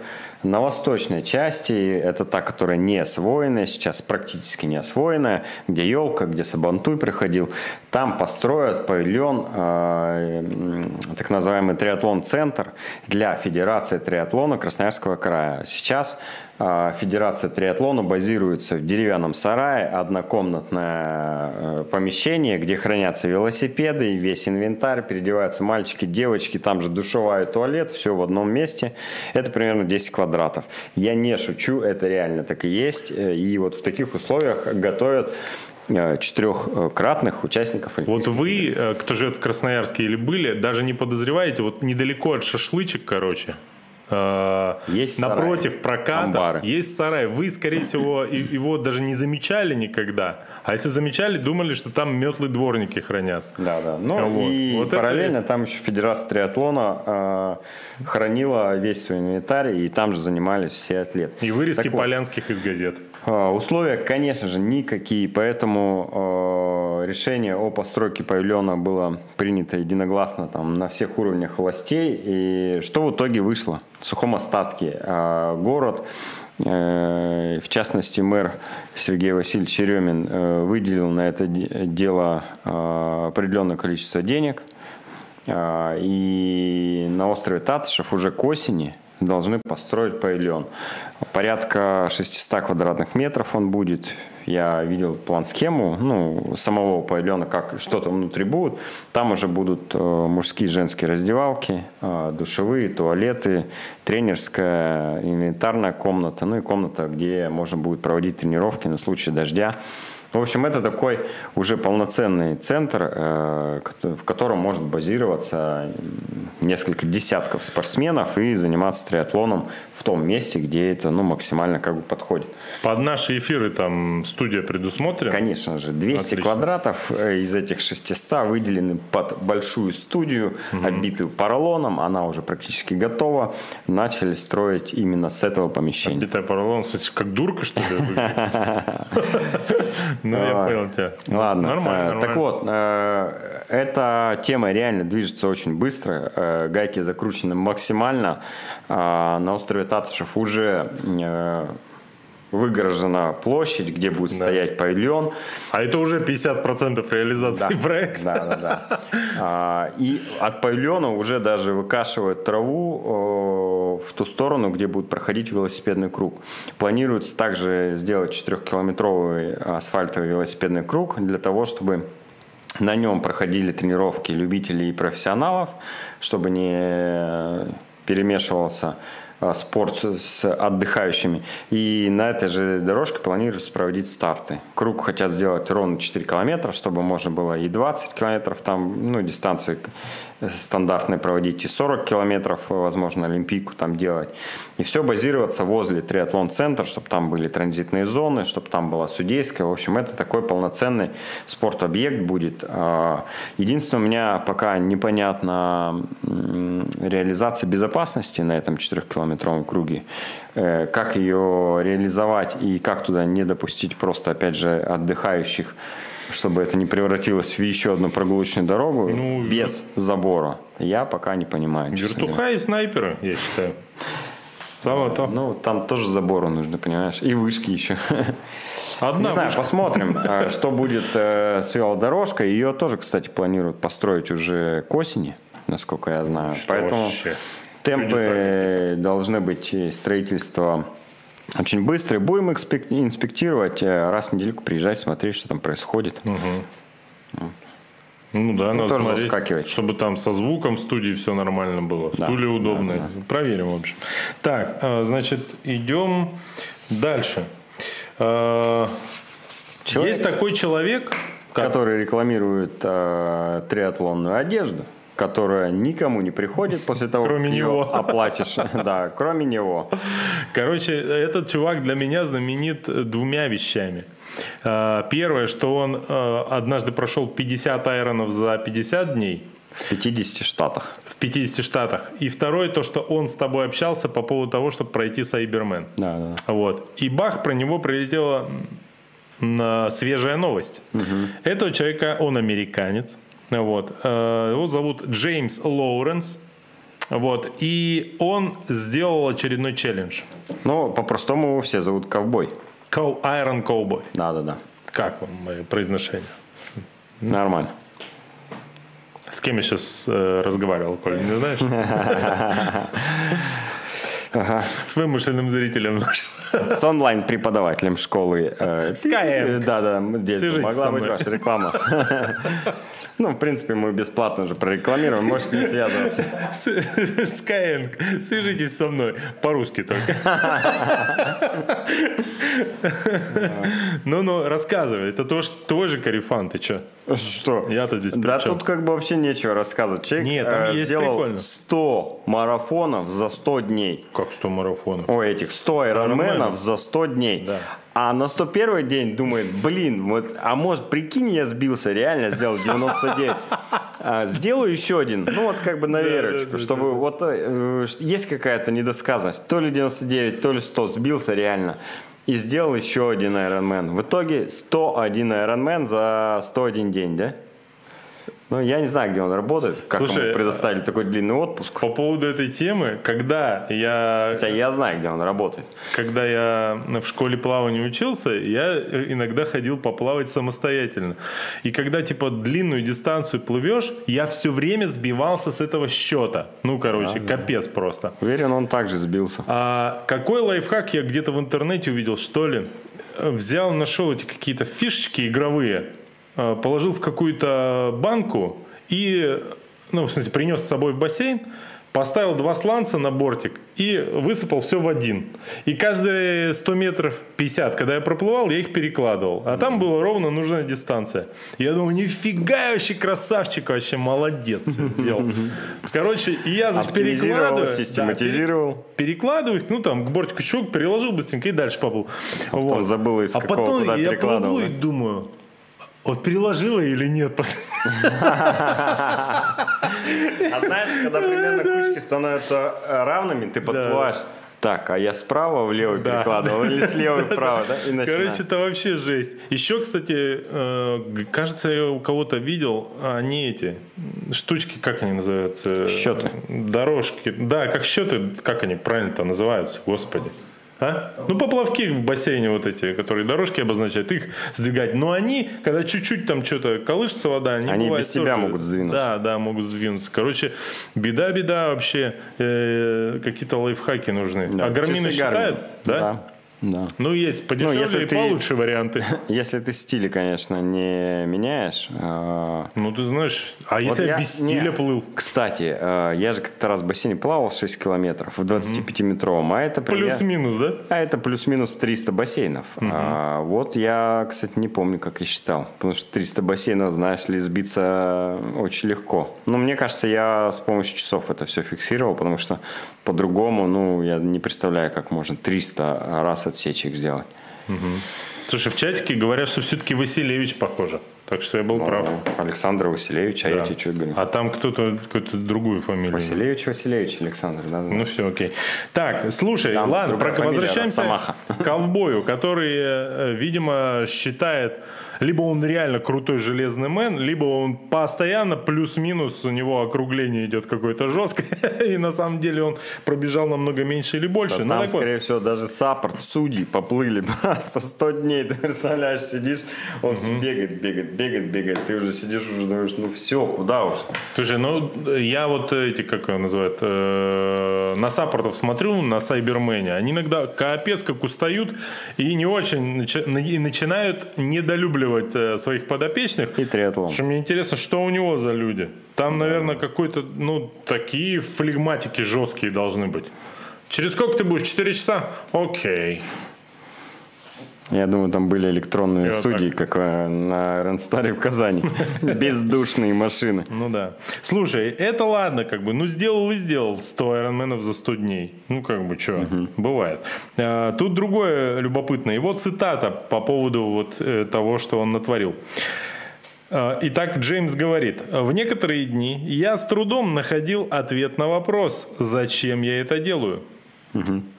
Speaker 1: на восточной части, это та, которая не освоена, сейчас практически не освоенная, где елка, где Сабантуй приходил, там построят павильон, э, так называемый триатлон-центр для Федерации триатлона Красноярского края. Сейчас Федерация триатлона базируется в деревянном сарае, однокомнатное э, помещение, где хранятся велосипеды, весь инвентарь, переодеваются мальчики, девочки, там же душевая туалет, все в одном месте. Это примерно 10 квадратов. Я не шучу, это реально так и есть. Э, и вот в таких условиях готовят э, четырехкратных участников
Speaker 2: Вот вы, кто живет в Красноярске или были, даже не подозреваете, вот недалеко от шашлычек, короче,
Speaker 1: есть
Speaker 2: напротив сарай, проката амбары. есть сарай. Вы, скорее всего, его даже не замечали никогда. А если замечали, думали, что там метлы дворники хранят.
Speaker 1: Да, да. Ну вот. и вот параллельно это... там еще Федерация триатлона э, хранила весь свой инвентарь, и там же занимались все атлеты.
Speaker 2: И вырезки так полянских вот, из газет.
Speaker 1: Э, условия, конечно же, никакие, поэтому э, решение о постройке павильона было принято единогласно там, на всех уровнях властей. И что в итоге вышло? В сухом остатке э, город э, в частности, мэр Сергей Васильевич Черемин э, выделил на это дело определенное количество денег. И на острове Татышев уже к осени должны построить павильон. Порядка 600 квадратных метров он будет. Я видел план-схему ну, самого павильона, как что-то внутри будет. Там уже будут э, мужские и женские раздевалки, э, душевые, туалеты, тренерская, инвентарная комната, ну и комната, где можно будет проводить тренировки на случай дождя. В общем, это такой уже полноценный центр, э, в котором может базироваться несколько десятков спортсменов и заниматься триатлоном в том месте, где это ну, максимально как бы подходит.
Speaker 2: Под наши эфиры там студия предусмотрена?
Speaker 1: Конечно же. 200 Отлично. квадратов э, из этих 600 выделены под большую студию, угу. обитую поролоном. Она уже практически готова. Начали строить именно с этого помещения.
Speaker 2: Обитая поролоном, как дурка, что ли? [LAUGHS] Ну, я понял тебя.
Speaker 1: Ладно. Нормально. Э, так вот, э, эта тема реально движется очень быстро. Гайки закручены максимально. На острове Татышев уже выгорожена площадь, где будет да. стоять павильон.
Speaker 2: А это уже 50% реализации да. проекта.
Speaker 1: Да, да, да. [LAUGHS] А, и от павильона уже даже выкашивают траву в ту сторону, где будет проходить велосипедный круг. Планируется также сделать 4-километровый асфальтовый велосипедный круг для того, чтобы на нем проходили тренировки любителей и профессионалов, чтобы не перемешивался а, спорт с отдыхающими. И на этой же дорожке планируется проводить старты. Круг хотят сделать ровно 4 километра, чтобы можно было и 20 километров там, ну, дистанции стандартные проводить и 40 километров, возможно, Олимпийку там делать. И все базироваться возле триатлон-центра, чтобы там были транзитные зоны, чтобы там была судейская. В общем, это такой полноценный спорт-объект будет. А, единственное, у меня пока непонятна реализация безопасности на этом 4-километровом круге. Э, как ее реализовать и как туда не допустить просто, опять же, отдыхающих чтобы это не превратилось в еще одну прогулочную дорогу ну, без забора, я пока не понимаю.
Speaker 2: Вертуха и снайперы, я считаю.
Speaker 1: Самое то. Ну, там тоже забору нужно, понимаешь, и вышки еще. Одна не знаю, вышка. посмотрим, э, [LAUGHS] что будет э, с велодорожкой. Ее тоже, кстати, планируют построить уже к осени, насколько я знаю. Что Поэтому вообще? темпы должны быть строительства очень быстрый. Будем инспектировать, э, раз в недельку приезжать, смотреть, что там происходит. Угу.
Speaker 2: Ну да, ну, надо тоже смотреть, заскакивать. чтобы там со звуком в студии все нормально было. Да, Стулья удобные. Да, да. Проверим, в общем. Так, а, значит, идем дальше. А, человек, Есть такой человек,
Speaker 1: как... который рекламирует э, триатлонную одежду которая никому не приходит после того,
Speaker 2: кроме
Speaker 1: как
Speaker 2: него.
Speaker 1: ее оплатишь. [LAUGHS] Да, кроме него.
Speaker 2: Короче, этот чувак для меня знаменит двумя вещами. А, первое, что он а, однажды прошел 50 айронов за 50 дней.
Speaker 1: В 50 штатах.
Speaker 2: В 50 штатах. И второе, то, что он с тобой общался по поводу того, чтобы пройти Сайбермен.
Speaker 1: Да, да.
Speaker 2: Вот. И бах, про него прилетела свежая новость. Угу. Этого человека, он американец. Вот. Э, его зовут Джеймс Лоуренс. Вот. И он сделал очередной челлендж.
Speaker 1: Ну, по-простому его все зовут ковбой.
Speaker 2: Cow, Iron Cowboy.
Speaker 1: Да, да, да.
Speaker 2: Как вам мое произношение?
Speaker 1: Нормально.
Speaker 2: С кем я сейчас э, разговаривал, Коль, не знаешь? [LAUGHS]
Speaker 1: Ага.
Speaker 2: С вымышленным зрителем.
Speaker 1: С онлайн-преподавателем школы.
Speaker 2: Э, Skyeng.
Speaker 1: Да, да, здесь могла быть ваша реклама. [LAUGHS] Ну, в принципе, мы бесплатно уже прорекламируем, можете не связываться.
Speaker 2: Skyeng, свяжитесь со мной. По-русски только. Ну-ну, [LAUGHS] рассказывай. Это твой же карифан, ты что?
Speaker 1: Что?
Speaker 2: Я-то здесь
Speaker 1: Да тут как бы вообще нечего рассказывать. Человек
Speaker 2: Нет, там
Speaker 1: э,
Speaker 2: есть
Speaker 1: сделал
Speaker 2: прикольно.
Speaker 1: 100 марафонов за 100 дней.
Speaker 2: Как 100 марафонов?
Speaker 1: О, этих 100 айронменов за 100 дней.
Speaker 2: Да.
Speaker 1: А на 101 день думает, блин, вот, а может, прикинь, я сбился, реально сделал 99. А, сделаю еще один, ну вот как бы на верочку, чтобы вот э, есть какая-то недосказанность. То ли 99, то ли 100, сбился реально и сделал еще один Ironman. В итоге 101 Ironman за 101 день, да? Ну, я не знаю, где он работает, как
Speaker 2: Слушай,
Speaker 1: ему предоставили такой длинный отпуск.
Speaker 2: По поводу этой темы, когда я...
Speaker 1: Хотя я знаю, где он работает.
Speaker 2: Когда я в школе плавания учился, я иногда ходил поплавать самостоятельно. И когда, типа, длинную дистанцию плывешь, я все время сбивался с этого счета. Ну, короче, а, капец да. просто.
Speaker 1: Уверен, он также сбился.
Speaker 2: А какой лайфхак я где-то в интернете увидел, что ли? Взял, нашел эти какие-то фишечки игровые Э, положил в какую-то банку и, ну, в смысле, принес с собой в бассейн, поставил два сланца на бортик и высыпал все в один. И каждые 100 метров 50, когда я проплывал, я их перекладывал. А там была ровно нужная дистанция. Я думаю, нифига вообще красавчик, вообще молодец сделал. [LAUGHS] Короче, и я значит, перекладываю.
Speaker 1: систематизировал.
Speaker 2: Да, перекладываю, ну там к бортику чувак переложил быстренько и дальше поплыл.
Speaker 1: А вот. потом забыл из
Speaker 2: а какого, потом куда я плыву и думаю, вот переложила или нет? [LAUGHS]
Speaker 1: А знаешь, когда примерно кучки становятся э, равными, ты подплываешь. Так, а я справа влево да. перекладывал или слева вправо, да?
Speaker 2: И Короче, это вообще жесть. Еще, кстати, э, кажется, я у кого-то видел, они эти штучки, как они называются?
Speaker 1: Счеты.
Speaker 2: Дорожки. Да, как счеты, как они правильно-то называются, господи. А? Ну, поплавки в бассейне вот эти, которые дорожки обозначают, их сдвигать. Но они, когда чуть-чуть там что-то колышется вода, они,
Speaker 1: они без тебя тоже, могут сдвинуться.
Speaker 2: Да, да, могут сдвинуться. Короче, беда-беда вообще. Э, какие-то лайфхаки нужны. Да, а гармины считают? Да? да. Да. Ну, есть подешевле ну, если и ты, получше варианты. [LAUGHS]
Speaker 1: Если ты стили, конечно, не меняешь.
Speaker 2: Э, ну, ты знаешь, а вот если я без стиля не, плыл?
Speaker 1: Кстати, э, я же как-то раз в бассейне плавал 6 километров в 25-метровом, а это...
Speaker 2: Плюс-минус, да?
Speaker 1: А это плюс-минус 300 бассейнов. Угу. А, вот я, кстати, не помню, как я считал. Потому что 300 бассейнов, знаешь ли, сбиться очень легко. Но мне кажется, я с помощью часов это все фиксировал, потому что по-другому, ну, я не представляю, как можно 300 раз отсечек сделать.
Speaker 2: Угу. Слушай, в чатике говорят, что все-таки Василевич похоже. Так что я был ну, прав.
Speaker 1: Александр Василевич, а да. я тебе что говорю?
Speaker 2: А там кто-то какую-то другую фамилию.
Speaker 1: Василевич, Василевич, Александр, да. да.
Speaker 2: Ну все, окей. Так, слушай, там ладно, про, фамилия, возвращаемся к ковбою, который, э, видимо, считает либо он реально крутой железный мэн, либо он постоянно плюс-минус, у него округление идет какое-то жесткое, [LAUGHS] и на самом деле он пробежал намного меньше или больше.
Speaker 1: Да,
Speaker 2: ну,
Speaker 1: там, скорее всего, даже саппорт, судьи поплыли [LAUGHS] просто 100 дней, ты представляешь, сидишь, он угу. бегает, бегает, бегает, бегает, ты уже сидишь, уже думаешь, ну все, куда уж.
Speaker 2: Слушай, ну я вот эти, как его называют, э, на саппортов смотрю, на Сайбермене, они иногда капец как устают и не очень, и начинают недолюбливать недолюбливать э, своих подопечных.
Speaker 1: И триатлон.
Speaker 2: Что мне интересно, что у него за люди. Там, наверное, какой-то, ну, такие флегматики жесткие должны быть. Через сколько ты будешь? Четыре часа? Окей.
Speaker 1: Я думаю, там были электронные вот судьи, так. как э, на Ренстаре в Казани. [LAUGHS] Бездушные машины.
Speaker 2: Ну да. Слушай, это ладно, как бы, ну сделал и сделал 100 айронменов за 100 дней. Ну как бы, что, бывает. А, тут другое любопытное. Его цитата по поводу вот э, того, что он натворил. А, итак, Джеймс говорит, в некоторые дни я с трудом находил ответ на вопрос, зачем я это делаю.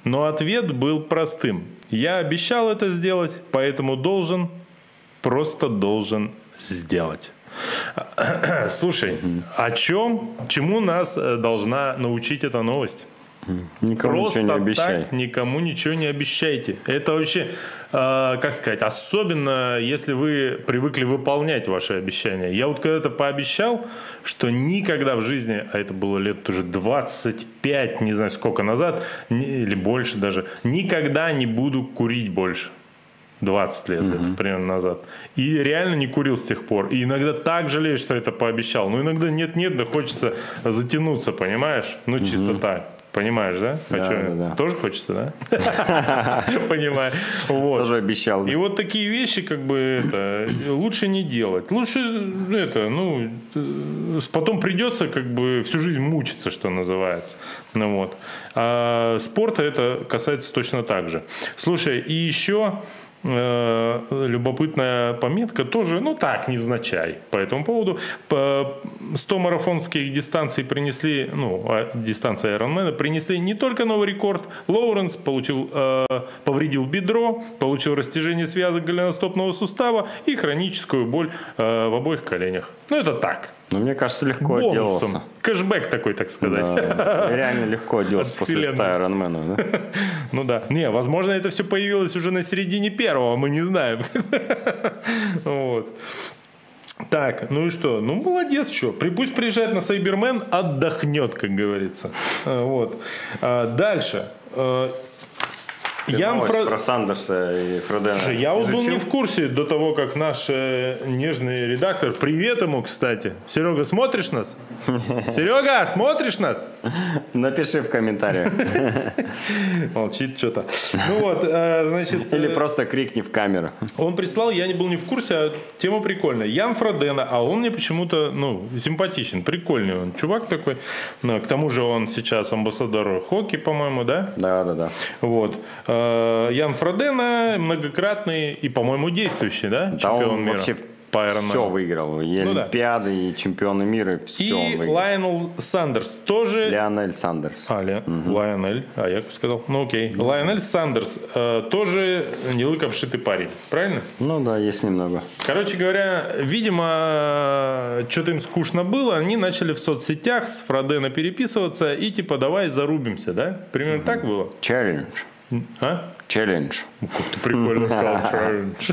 Speaker 2: Но ответ был простым. Я обещал это сделать, поэтому должен, просто должен сделать. [CLEARS THROAT] Слушай, о чем, чему нас э, должна научить эта новость?
Speaker 1: Никому Просто ничего не обещай. так
Speaker 2: никому ничего не обещайте. Это вообще, как сказать, особенно если вы привыкли выполнять ваши обещания. Я вот когда-то пообещал, что никогда в жизни, а это было лет уже 25, не знаю сколько назад, или больше даже, никогда не буду курить больше. 20 лет, угу. это примерно назад. И реально не курил с тех пор. И иногда так жалею, что это пообещал. Но иногда нет-нет, да хочется затянуться, понимаешь? Ну, чисто угу. так. Понимаешь, да?
Speaker 1: Хочу. Да, да, да.
Speaker 2: Тоже хочется, да? [LAUGHS] Понимаю. Вот.
Speaker 1: Тоже обещал.
Speaker 2: И вот такие вещи, как бы, это, лучше не делать. Лучше, это, ну, потом придется, как бы, всю жизнь мучиться, что называется. Ну вот. А спорта это касается точно так же. Слушай, и еще Э, любопытная пометка тоже, ну так, невзначай по этому поводу. 100 марафонских дистанций принесли, ну, а, дистанция Ironman принесли не только новый рекорд. Лоуренс получил, э, повредил бедро, получил растяжение связок голеностопного сустава и хроническую боль э, в обоих коленях. Ну, это так.
Speaker 1: Ну, мне кажется, легко Бонусом. отделался.
Speaker 2: Кэшбэк такой, так сказать.
Speaker 1: Да, реально легко отделался [LAUGHS] после 100 Ironman.
Speaker 2: Да? [LAUGHS] Ну да. Не, возможно, это все появилось уже на середине первого, мы не знаем. [LAUGHS] Вот. Так, ну и что? Ну, молодец, что. Пусть приезжает на Сайбермен, отдохнет, как говорится. Вот. А дальше.
Speaker 1: Новость
Speaker 2: Фра-
Speaker 1: про Сандерса и Фродена
Speaker 2: Слушай, я вот был не в курсе до того, как наш э, нежный редактор, привет ему, кстати. Серега, смотришь нас? Серега, смотришь нас?
Speaker 1: Напиши в комментариях.
Speaker 2: Молчит что-то. Ну вот, э, значит,
Speaker 1: Или
Speaker 2: э,
Speaker 1: просто крикни в камеру.
Speaker 2: он прислал, я не был не в курсе, а тема прикольная. Ян Фродена, а он мне почему-то, ну, симпатичен, прикольный он. Чувак такой. Ну, к тому же он сейчас амбассадор Hoka, по-моему, да?
Speaker 1: Да, да, да.
Speaker 2: Вот. Э, Ян Фродено многократный и, по-моему, действующий, да?
Speaker 1: Да
Speaker 2: Чемпион
Speaker 1: он
Speaker 2: мира.
Speaker 1: вообще
Speaker 2: по Ironman.
Speaker 1: все выиграл. И
Speaker 2: Ну да.
Speaker 1: Олимпиады, и чемпионы мира, все
Speaker 2: И
Speaker 1: он выиграл.
Speaker 2: Лайонел Сандерс тоже...
Speaker 1: Леонель Сандерс.
Speaker 2: А, Ле... Лайонель, а я сказал, ну окей. Лайонель Сандерс э, тоже не лыком шитый парень, правильно?
Speaker 1: Ну да, есть немного.
Speaker 2: Короче говоря, видимо, что-то им скучно было, они начали в соцсетях с Фродено переписываться и типа давай зарубимся, да? Примерно так было?
Speaker 1: Челлендж.
Speaker 2: А?
Speaker 1: Челлендж.
Speaker 2: Ты прикольно сказал. [LAUGHS] челлендж.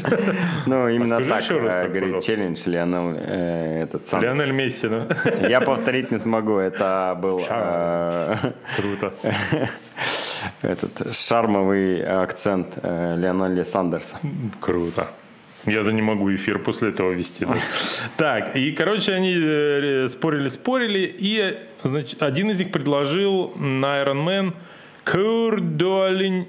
Speaker 1: Ну, именно
Speaker 2: скажи
Speaker 1: так, э, говорит челлендж Леонел э, этот сам.
Speaker 2: Лионель Месси, да? [LAUGHS]
Speaker 1: Я повторить не смогу, это был э,
Speaker 2: Круто. [LAUGHS]
Speaker 1: этот шармовый акцент э, Леонеля Сандерса.
Speaker 2: Круто. Я-то не могу эфир после этого вести. да. Так, и, короче, они э, спорили, спорили, и, значит, один из них предложил на Iron Man Курдуалин...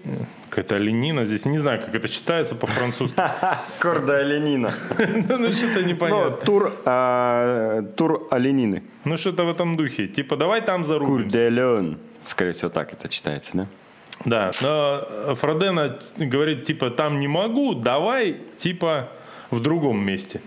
Speaker 2: Какая-то оленина здесь, не знаю, как это читается по-французски. [LAUGHS]
Speaker 1: Корда оленина. [LAUGHS]
Speaker 2: Ну, что-то
Speaker 1: Ну,
Speaker 2: непонятно.
Speaker 1: тур, э, тур оленины.
Speaker 2: Ну, что-то в этом духе. Типа, давай там зарубимся.
Speaker 1: Курделен. Скорее всего, так это читается, да?
Speaker 2: Да, но Фродена говорит, типа, там не могу, давай, типа, в другом месте.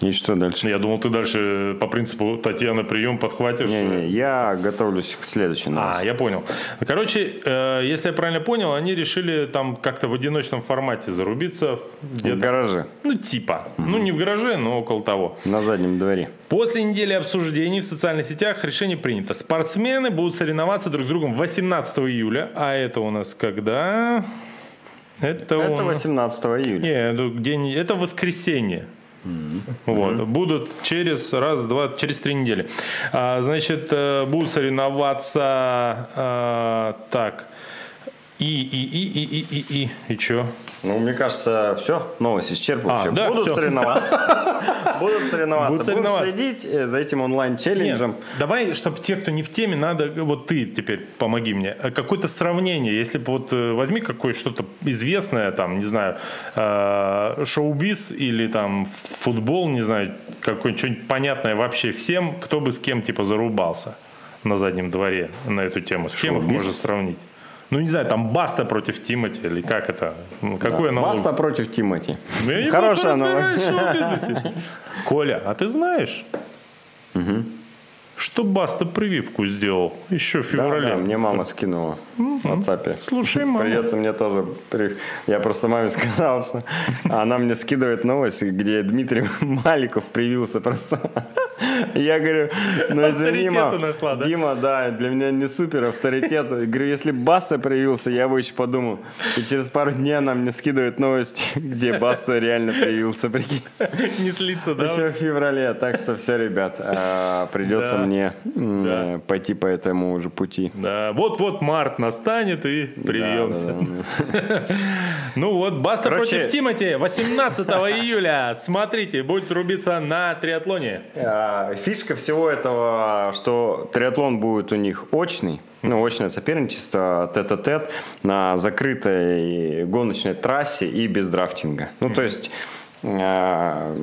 Speaker 1: И что дальше?
Speaker 2: Я думал, ты дальше по принципу Татьяна прием подхватишь.
Speaker 1: Не-не, я готовлюсь к следующей
Speaker 2: А,
Speaker 1: новости.
Speaker 2: я понял. Короче, э, если я правильно понял, они решили там как-то в одиночном формате зарубиться.
Speaker 1: В
Speaker 2: Где-то,
Speaker 1: гараже,
Speaker 2: ну, типа. Ну, не в гараже, но около того.
Speaker 1: на заднем дворе.
Speaker 2: После недели обсуждений в социальных сетях решение принято. Спортсмены будут соревноваться друг с другом 18 июля. А это у нас когда? Это,
Speaker 1: Это
Speaker 2: нас-
Speaker 1: 18 июля.
Speaker 2: Не, ну, день, это воскресенье. Вот, будут через раз, два, через три недели. А, значит, э, будут соревноваться а, так. И, и, и, и, и, и, и, и что?
Speaker 1: Ну, мне кажется, все, новость исчерпывающая.
Speaker 2: А, да,
Speaker 1: Будут
Speaker 2: всё.
Speaker 1: соревноваться. [LAUGHS] Будут соревноваться.
Speaker 2: Будут соревноваться.
Speaker 1: следить э, за этим онлайн-челленджем.
Speaker 2: Давай, чтобы те, кто не в теме, надо, вот ты теперь помоги мне, Э, какое-то сравнение, если бы вот э, возьми какое что-то известное, там, не знаю, шоу-биз или там футбол, не знаю, какое-нибудь что-нибудь понятное вообще всем, кто бы с кем типа зарубался на заднем дворе на эту тему, с кем их можно сравнить? Ну, не знаю, там Баста против Тимати или как это? Ну, Какой аналог?
Speaker 1: Баста против Тимати.
Speaker 2: Ну, я не
Speaker 1: Хорошая
Speaker 2: шоу-бизнесе. [LAUGHS] Коля, а ты знаешь, что Баста прививку сделал еще в
Speaker 1: Да,
Speaker 2: феврале?
Speaker 1: да, мне мама скинула в WhatsApp.
Speaker 2: Слушай, мама.
Speaker 1: Придется мне тоже. при- Я просто маме [LAUGHS] сказал, что она мне скидывает новость, где Дмитрий [LAUGHS] Маликов привился просто. Я говорю, ну извини, мам,
Speaker 2: нашла, да?
Speaker 1: Дима, да, для меня не супер авторитет. Говорю, если Баста привился, я бы еще подумал. И через пару дней она мне скидывает новость, где Баста реально привился, прикинь.
Speaker 2: Не слиться, да?
Speaker 1: Еще в феврале, так что все, ребят, а, придется
Speaker 2: Да.
Speaker 1: мне
Speaker 2: Да.
Speaker 1: пойти по этому уже пути.
Speaker 2: Да, вот-вот март настанет и привьемся.
Speaker 1: Да, да, да. [LAUGHS]
Speaker 2: Ну вот, Баста
Speaker 1: Короче-
Speaker 2: против Тимати 18 июля. Смотрите, будет рубиться на триатлоне.
Speaker 1: А, Фишка всего этого, что триатлон будет у них очный, ну, очное соперничество, тет-а-тет на закрытой гоночной трассе и без драфтинга. Ну, то есть, а,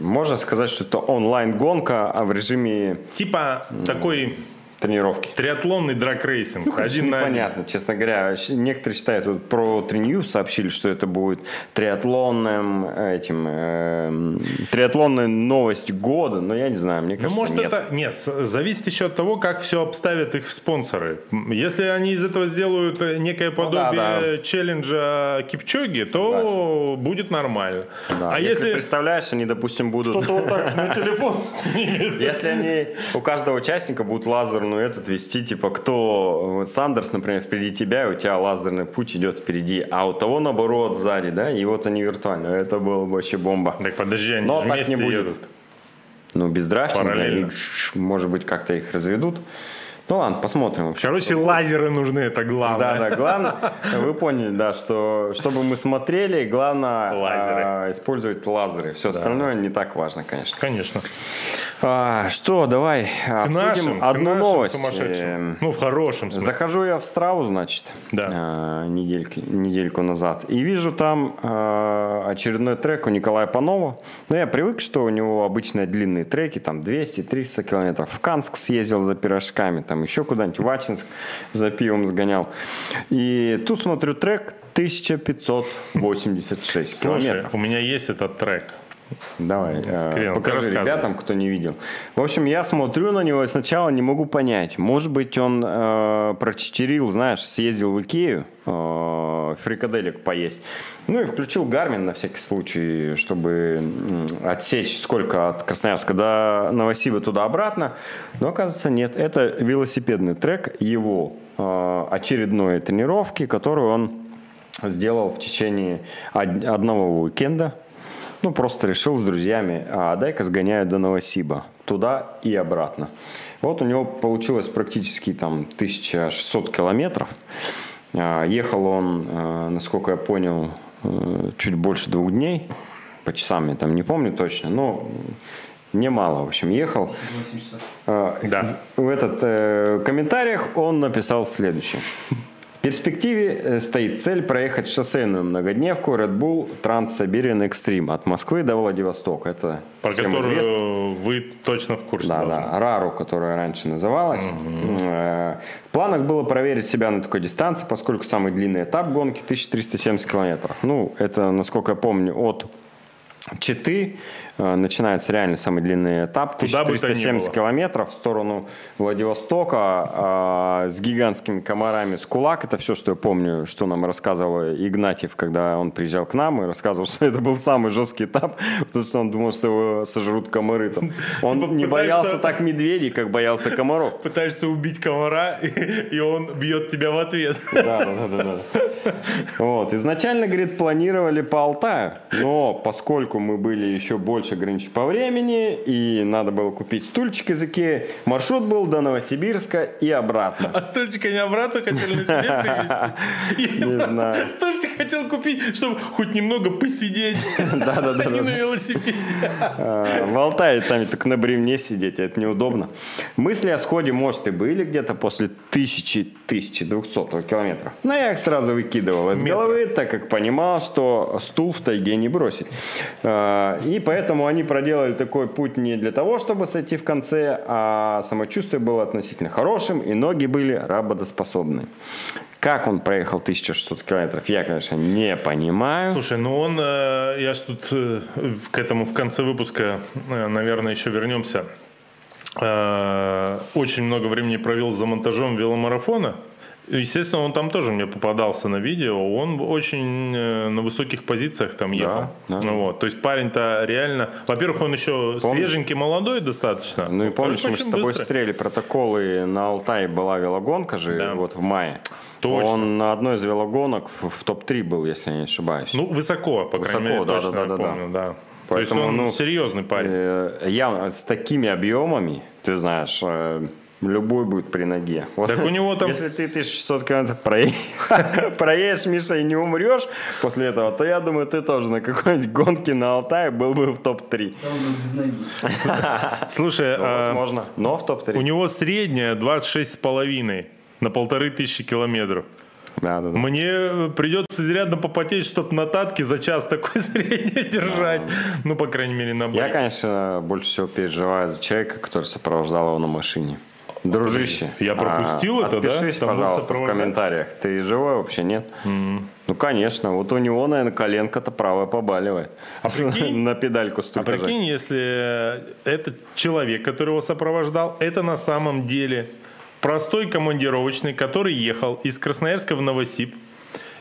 Speaker 1: можно сказать, что это онлайн-гонка а в режиме
Speaker 2: Типа такой
Speaker 1: тренировки.
Speaker 2: триатлонный драг-рейсинг.
Speaker 1: Короче,
Speaker 2: один на один.
Speaker 1: непонятно, честно говоря. Некоторые считают, вот про Триньюз сообщили, что это будет триатлонным этим, эм, триатлонная новость года, но я не знаю, мне
Speaker 2: Ну,
Speaker 1: кажется,
Speaker 2: может,
Speaker 1: нет.
Speaker 2: это... Нет, зависит еще от того, как все обставят их спонсоры. Если они из этого сделают э, некое
Speaker 1: Ну да,
Speaker 2: подобие челленджа Кипчоги, то будет нормально.
Speaker 1: Да,
Speaker 2: А
Speaker 1: если,
Speaker 2: если...
Speaker 1: представляешь, они, допустим, будут...
Speaker 2: Кто-то вот так на [LAUGHS] телефон снимет.
Speaker 1: Если они у каждого участника будут лазерную этот вести, типа, кто Сандерс, например, впереди тебя, и у тебя лазерный путь идет впереди, а у того, наоборот, сзади, да, и вот они виртуально. Это было бы вообще бомба.
Speaker 2: Так подожди, они
Speaker 1: Но так не будет.
Speaker 2: едут.
Speaker 1: Ну, без драфтинга.
Speaker 2: Параллельно.
Speaker 1: может быть, как-то их разведут. Ну ладно, посмотрим. вообще.
Speaker 2: Короче, лазеры нужны, это главное.
Speaker 1: Да, да, главное, вы поняли, да, что чтобы мы смотрели, главное
Speaker 2: Лазеры.
Speaker 1: а, использовать лазеры. Все остальное не так важно, конечно.
Speaker 2: Конечно.
Speaker 1: А, что, давай
Speaker 2: К
Speaker 1: обсудим
Speaker 2: нашим,
Speaker 1: одну
Speaker 2: нашим
Speaker 1: новость. Эм,
Speaker 2: Ну, в хорошем смысле.
Speaker 1: Захожу я в Страу, значит,
Speaker 2: Да.
Speaker 1: а, недельки, недельку назад, и вижу там а, очередной трек у Николая Панова. Ну, я привык, что у него обычно длинные треки, там 200-300 километров. В Канск съездил за пирожками, там еще куда-нибудь в Ачинск за пивом сгонял. И тут смотрю трек 1586
Speaker 2: Слушай,
Speaker 1: километров.
Speaker 2: у меня есть этот трек.
Speaker 1: Давай, э,
Speaker 2: Скрин,
Speaker 1: покажи ребятам, кто не видел. В общем, я смотрю на него и сначала не могу понять. Может быть, он э, прочетерил, знаешь, съездил в Икею, э, фрикаделек поесть. Ну и включил Гармин на всякий случай, чтобы отсечь сколько от Красноярска до Новосиба туда-обратно. Но оказывается нет. Это велосипедный трек его э, очередной тренировки, которую он сделал в течение од- одного уикенда. Ну, просто решил с друзьями, а дай-ка сгоняю до Новосиба, туда и обратно. Вот у него получилось практически там 1600 километров. А, Ехал он, э, насколько я понял, э, чуть больше двух дней. По часам я там не помню точно, но немало, в общем, ехал. Э,
Speaker 2: Да.
Speaker 1: В этот э, комментариях он написал следующее. В перспективе э, стоит цель проехать шоссейную многодневку Red Bull Trans-Siberian Extreme от Москвы до Владивостока. Это
Speaker 2: Про
Speaker 1: всем известно.
Speaker 2: которую вы точно в курсе
Speaker 1: Да,
Speaker 2: должны.
Speaker 1: да, Рару, которая раньше называлась. Э, В планах было проверить себя на такой дистанции, поскольку самый длинный этап гонки 1370 километров. Ну, это, насколько я помню, от Читы начинается реально самый длинный этап,
Speaker 2: Куда бы то ни
Speaker 1: 1370
Speaker 2: было.
Speaker 1: километров в сторону Владивостока а, с гигантскими комарами с кулак. Это все, что я помню, что нам рассказывал Игнатьев, когда он приезжал к нам и рассказывал, что это был самый жесткий этап, потому что он думал, что его сожрут комары. там. [LAUGHS] Он
Speaker 2: Типа
Speaker 1: не боялся так медведей, как боялся комаров.
Speaker 2: Пытаешься убить комара, [LAUGHS] и он бьет тебя в ответ.
Speaker 1: Да, да, да, да. Вот. Изначально, говорит, планировали по Алтаю, но поскольку мы были еще больше ограничены по времени, и надо было купить стульчик из Икеи, маршрут был до Новосибирска и обратно.
Speaker 2: А стульчик они обратно хотели на себе привезти. [LAUGHS]
Speaker 1: Не знаю.
Speaker 2: стульчик хотел купить, чтобы хоть немного посидеть.
Speaker 1: Да, да, да,
Speaker 2: а не на велосипеде.
Speaker 1: А, В Алтае там так на бревне сидеть, это неудобно. Мысли о сходе, может, и были где-то после 1000-1200 километра. Но я их сразу выкидывал из головы, так как понимал, что стул в тайге не бросить. А, И поэтому они проделали такой путь не для того, чтобы сойти в конце, а самочувствие было относительно хорошим, и ноги были работоспособны. Как он проехал 1600 километров, я, конечно, не понимаю.
Speaker 2: Слушай, ну он, э, я ж тут э, к этому в конце выпуска, э, наверное, еще вернемся. Очень много времени провел за монтажом веломарафона. Естественно, он там тоже мне попадался на видео. Он очень э, на высоких позициях там ехал.
Speaker 1: да.
Speaker 2: Ну Вот. То есть парень-то реально... Во-первых, он еще
Speaker 1: Помнишь?
Speaker 2: свеженький, молодой достаточно.
Speaker 1: Ну и помнишь, мы с тобой
Speaker 2: быстрый.
Speaker 1: стрели протоколы на Алтае была велогонка же
Speaker 2: Да.
Speaker 1: вот в мае.
Speaker 2: Точно.
Speaker 1: Он на одной из велогонок в, в топ-3 был, если я не ошибаюсь.
Speaker 2: Ну, высоко, по
Speaker 1: Высоко,
Speaker 2: крайней мере,
Speaker 1: да,
Speaker 2: точно
Speaker 1: да, да, да,
Speaker 2: помню, да.
Speaker 1: Поэтому,
Speaker 2: То есть он
Speaker 1: ну,
Speaker 2: серьезный парень.
Speaker 1: Э, я с такими объемами, ты знаешь, э, любой будет при ноге. Вот
Speaker 2: Так у него там
Speaker 1: Если ты 1600 километров [LAUGHS] проедешь, Миша, и не умрешь после этого, то я думаю, ты тоже на какой-нибудь гонке на Алтае был бы в топ-3.
Speaker 3: без ноги. [LAUGHS]
Speaker 2: Слушай,
Speaker 1: Ну,
Speaker 2: а,
Speaker 1: возможно, но в топ-3.
Speaker 2: У него средняя 26,5 на полторы тысячи километров.
Speaker 1: Да, да, да.
Speaker 2: Мне придется изрядно попотеть, чтобы на татке за час такой [LAUGHS] средний держать. Ну, по крайней мере, на
Speaker 1: Я,
Speaker 2: байке.
Speaker 1: конечно, больше всего переживаю за человека, который сопровождал его на машине. Дружище.
Speaker 2: Я пропустил
Speaker 1: а,
Speaker 2: это, да?
Speaker 1: Отпишись,
Speaker 2: Там был
Speaker 1: пожалуйста, в комментариях. Ты живой вообще, нет? Ну, конечно. Вот у него, наверное, коленка-то правая побаливает.
Speaker 2: А прикинь- [LAUGHS]
Speaker 1: На педальку
Speaker 2: А
Speaker 1: столько жать.
Speaker 2: прикинь, если этот человек, который его сопровождал, это на самом деле простой командировочный, который ехал из Красноярска в Новосиб,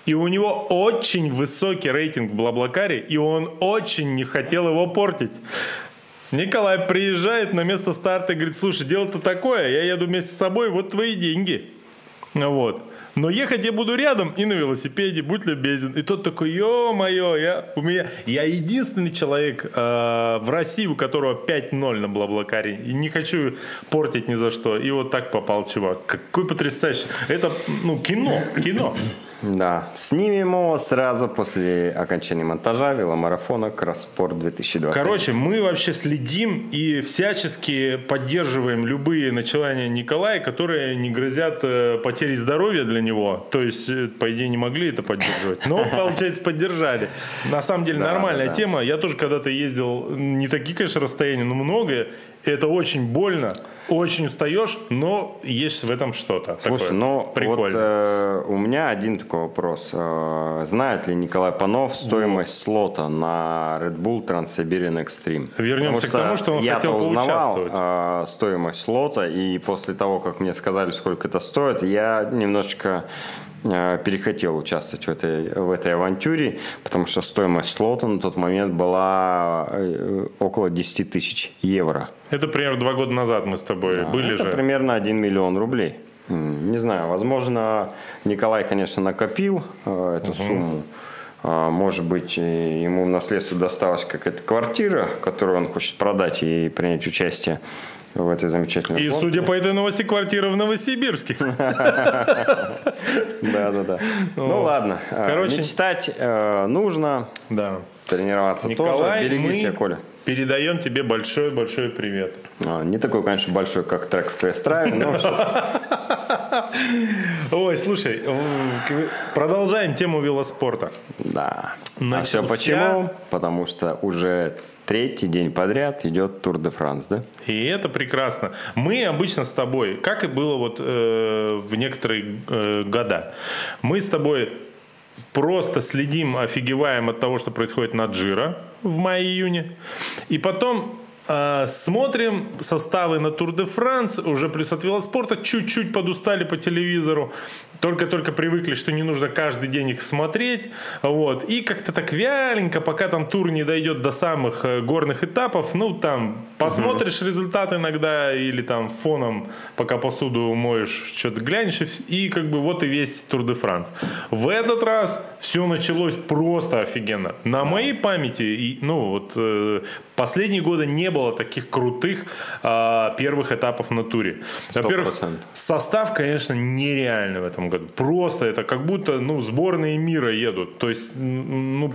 Speaker 2: и у него очень высокий рейтинг в Блаблакаре, и он очень не хотел его портить. Николай приезжает на место старта и говорит, слушай, дело-то такое, я еду вместе с собой, вот твои деньги. Вот. но ехать я буду рядом и на велосипеде, будь любезен. И тот такой, ё-моё, я, у меня, я единственный человек э, в России, у которого 5-0 на Блаблакаре. И не хочу портить ни за что. И вот так попал чувак. Какой потрясающий. Это, ну, кино, кино.
Speaker 1: Да, снимем его сразу после окончания монтажа веломарафона Кросспорт 2020.
Speaker 2: Короче, мы вообще следим и всячески поддерживаем любые начинания Николая, которые не грозят э, потерей здоровья для него. То есть, э, по идее, не могли это поддерживать. Но, [LAUGHS] получается, поддержали. На самом деле, нормальная тема. Я тоже когда-то ездил, не такие, конечно, расстояния, но многое. Это очень больно, очень устаешь, но есть в этом что-то.
Speaker 1: Слушай,
Speaker 2: такое
Speaker 1: ну вот
Speaker 2: прикольное.
Speaker 1: э, у меня один такой вопрос. Э, знает ли Николай Панов стоимость слота на Red Bull Trans-Siberian Extreme?
Speaker 2: Вернемся
Speaker 1: Потому
Speaker 2: к тому, что он
Speaker 1: я-то
Speaker 2: хотел
Speaker 1: узнавал э, стоимость слота, и после того, как мне сказали, сколько это стоит, я немножечко перехотел участвовать в этой, в этой авантюре, потому что стоимость слота на тот момент была э, около 10 тысяч евро.
Speaker 2: Это примерно два года назад мы с тобой были
Speaker 1: Это
Speaker 2: же.
Speaker 1: примерно 1 миллион рублей. Не знаю, возможно, Николай, конечно, накопил э, эту сумму. А, Может быть, ему в наследство досталась какая-то квартира, которую он хочет продать и принять участие в этой замечательной
Speaker 2: И,
Speaker 1: гонке.
Speaker 2: судя по этой новости, квартира в Новосибирске. [LAUGHS]
Speaker 1: Да, да, да. Ну ладно. Э,
Speaker 2: Короче-
Speaker 1: Мечтать э, нужно,
Speaker 2: Да.
Speaker 1: Тренироваться
Speaker 2: Николай,
Speaker 1: тоже. Береги
Speaker 2: мы
Speaker 1: себя, Коля.
Speaker 2: передаем тебе большой-большой привет.
Speaker 1: А, Не такой, конечно, большой, как трек в твоей страве, но [LAUGHS]
Speaker 2: Ой, слушай, продолжаем тему велоспорта.
Speaker 1: Да. А все почему? Потому что уже третий день подряд идет Тур де Франс, да?
Speaker 2: И это прекрасно. Мы обычно с тобой, как и было вот э, в некоторые э, года, мы с тобой просто следим, офигеваем от того, что происходит на Джиро в мае-июне. И потом смотрим составы на Тур де Франс, уже плюс от велоспорта, чуть-чуть подустали по телевизору, только-только привыкли, что не нужно каждый день их смотреть, вот, и как-то так вяленько, пока там тур не дойдет до самых э, горных этапов, ну, там, посмотришь результат иногда, или там фоном, пока посуду моешь, что-то глянешь, и как бы вот и весь Тур де Франс. В этот раз все началось просто офигенно. На моей памяти, и, ну, вот, э, последние годы не было таких крутых а, первых этапов на туре. Во-первых,
Speaker 1: 100%.
Speaker 2: Состав, конечно, нереальный в этом году. Просто это как будто ну, сборные мира едут. То есть, ну,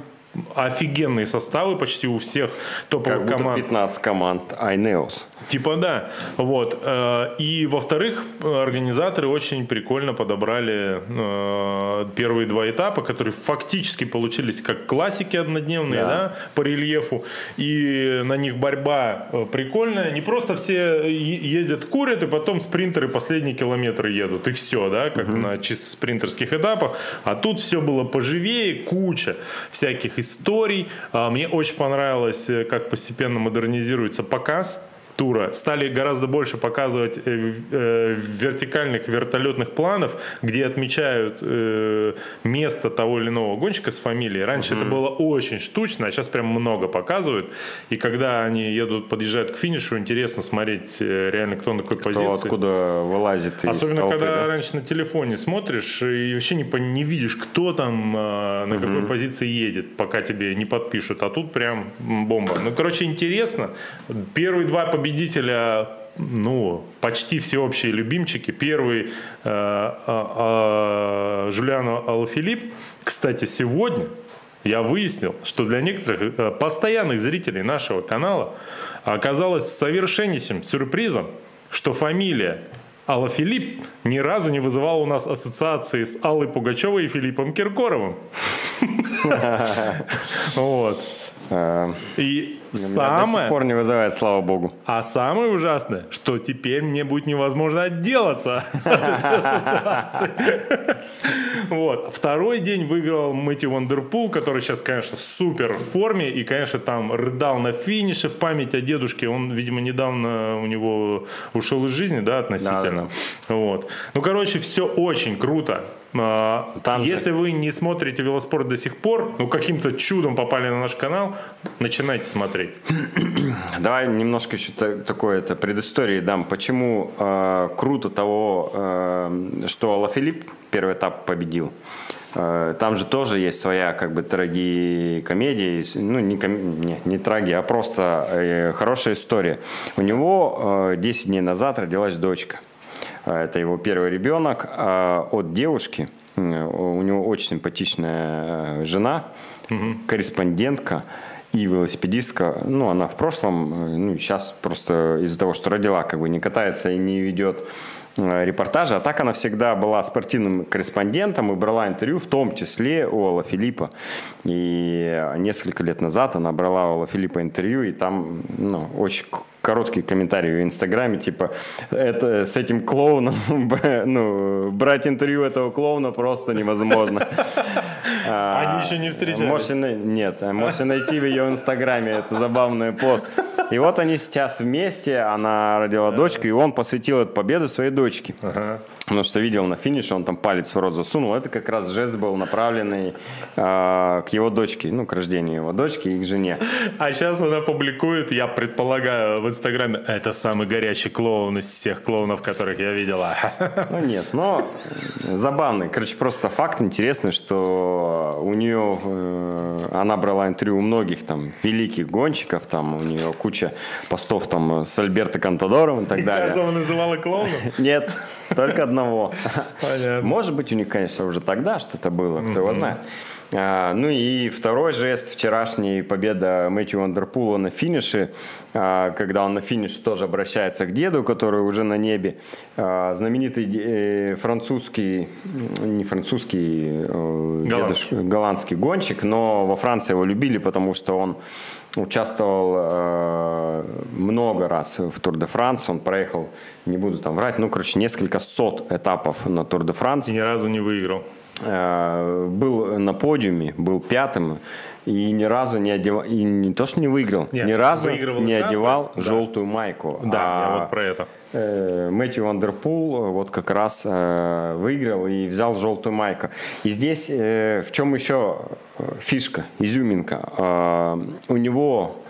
Speaker 2: офигенные составы почти у всех
Speaker 1: Как
Speaker 2: топовых
Speaker 1: будто
Speaker 2: команд.
Speaker 1: 15 команд Айнеос.
Speaker 2: Типа да. Вот. Э, И во-вторых, организаторы очень прикольно подобрали э, первые два этапа, которые фактически получились как классики однодневные,
Speaker 1: Да.
Speaker 2: да, по рельефу. И на них борьба э, прикольная. Не просто все едят, курят, и потом спринтеры последние километры едут. И все, да, как на чисто спринтерских этапах. А тут все было поживее, куча всяких историй. А, Мне очень понравилось, э, как постепенно модернизируется показ тура стали гораздо больше показывать э, э, вертикальных вертолетных планов, где отмечают э, место того или иного гонщика с фамилией. Раньше это было очень штучно, а сейчас прям много показывают. И когда они едут, подъезжают к финишу, интересно смотреть реально, кто на какой
Speaker 1: То,
Speaker 2: позиции.
Speaker 1: откуда вылазит из
Speaker 2: Особенно,
Speaker 1: толпы,
Speaker 2: когда
Speaker 1: да?
Speaker 2: раньше на телефоне смотришь и вообще не, не видишь, кто там, э, на какой позиции едет, пока тебе не подпишут. А тут прям бомба. Ну, короче, интересно. Первые два победителя ну, почти всеобщие любимчики. Первый э, а, а, Жулиано Алфилипп. Кстати, сегодня я выяснил, что для некоторых э, постоянных зрителей нашего канала оказалось совершеннейшим сюрпризом, что фамилия Алла Филипп ни разу не вызывала у нас ассоциации с Аллой Пугачевой и Филиппом Киркоровым. [LAUGHS] Вот.
Speaker 1: Э,
Speaker 2: И
Speaker 1: у меня до
Speaker 2: самое...
Speaker 1: сих пор не вызывает, слава богу.
Speaker 2: А самое ужасное, что теперь мне будет невозможно отделаться [LAUGHS] от этой ассоциации. Вот. Второй день выиграл Мэтью Вандерпул, который сейчас, конечно, супер в форме и, конечно, там рыдал на финише в память о дедушке. Он, видимо, недавно у него ушел из жизни, да, относительно. Вот. Ну, короче, все очень круто. А,
Speaker 1: Там же-
Speaker 2: Если вы не смотрите велоспорт до сих пор, ну, каким-то чудом попали на наш канал, начинайте смотреть. [CLEARS THROAT]
Speaker 1: Давай немножко еще такое это предыстории дам. Почему э, круто того, э, что Лафилипп первый этап победил. Там же тоже есть своя как бы трагикомедия, ну не, ком... не, не траги, а просто э, хорошая история. У него э, 10 дней назад родилась дочка. Э, это его первый ребенок а от девушки. У него очень симпатичная э, жена, угу. корреспондентка и велосипедистка. Ну, она в прошлом, э, ну, сейчас просто из-за того, что родила, как бы не катается и не ведет Э, репортажи. А так она всегда была спортивным корреспондентом и брала интервью, в том числе у Алла Филиппа. И несколько лет назад она брала у Алла Филиппа интервью, и там ну, очень короткий комментарий в Инстаграме, типа, это с этим клоуном, [LAUGHS] ну, брать интервью этого клоуна просто невозможно. [LAUGHS]
Speaker 2: Они еще не встречались?
Speaker 1: Можете, нет, можете найти в ее Инстаграме, это забавный пост. И вот они сейчас вместе, она родила дочку, и он посвятил эту победу своей дочке. Ага. Потому что видел на финише, он там палец в рот засунул. Это как раз жест был направленный э, к его дочке, ну, к рождению его дочки и к жене.
Speaker 2: А сейчас она публикует, я предполагаю, в Инстаграме, это самый горячий клоун из всех клоунов, которых я видела. [LAUGHS]
Speaker 1: Ну, нет, но забавный. Короче, просто факт интересный, что у нее, э, она брала интервью у многих там великих гонщиков, там у нее куча постов там с Альберто Кантадором и так и далее.
Speaker 2: каждого называла клоуном?
Speaker 1: Нет, только одного. Понятно. Может быть, у них, конечно, уже тогда что-то было, кто его знает. А, ну и второй жест, вчерашняя победа Мэтью Андерпула на финише, а, когда он на финише тоже обращается к деду, который уже на небе. А, знаменитый э, французский, не французский, э, голландский. голландский гонщик, но во Франции его любили, потому что он участвовал э, много раз в Тур де Франс, он проехал, не буду там врать, ну, короче, несколько сот этапов на Тур де Франс.
Speaker 2: И ни разу не выиграл.
Speaker 1: Э, был на подиуме, был пятым, и ни разу не одевал, и не то, что не выиграл, Нет, ни разу не этапы, одевал да. желтую майку.
Speaker 2: Да, а, я вот про это.
Speaker 1: Э, Мэтью Вандерпул вот как раз э, выиграл и взял желтую майку. И здесь э, в чем еще фишка, изюминка? Э, у него Э,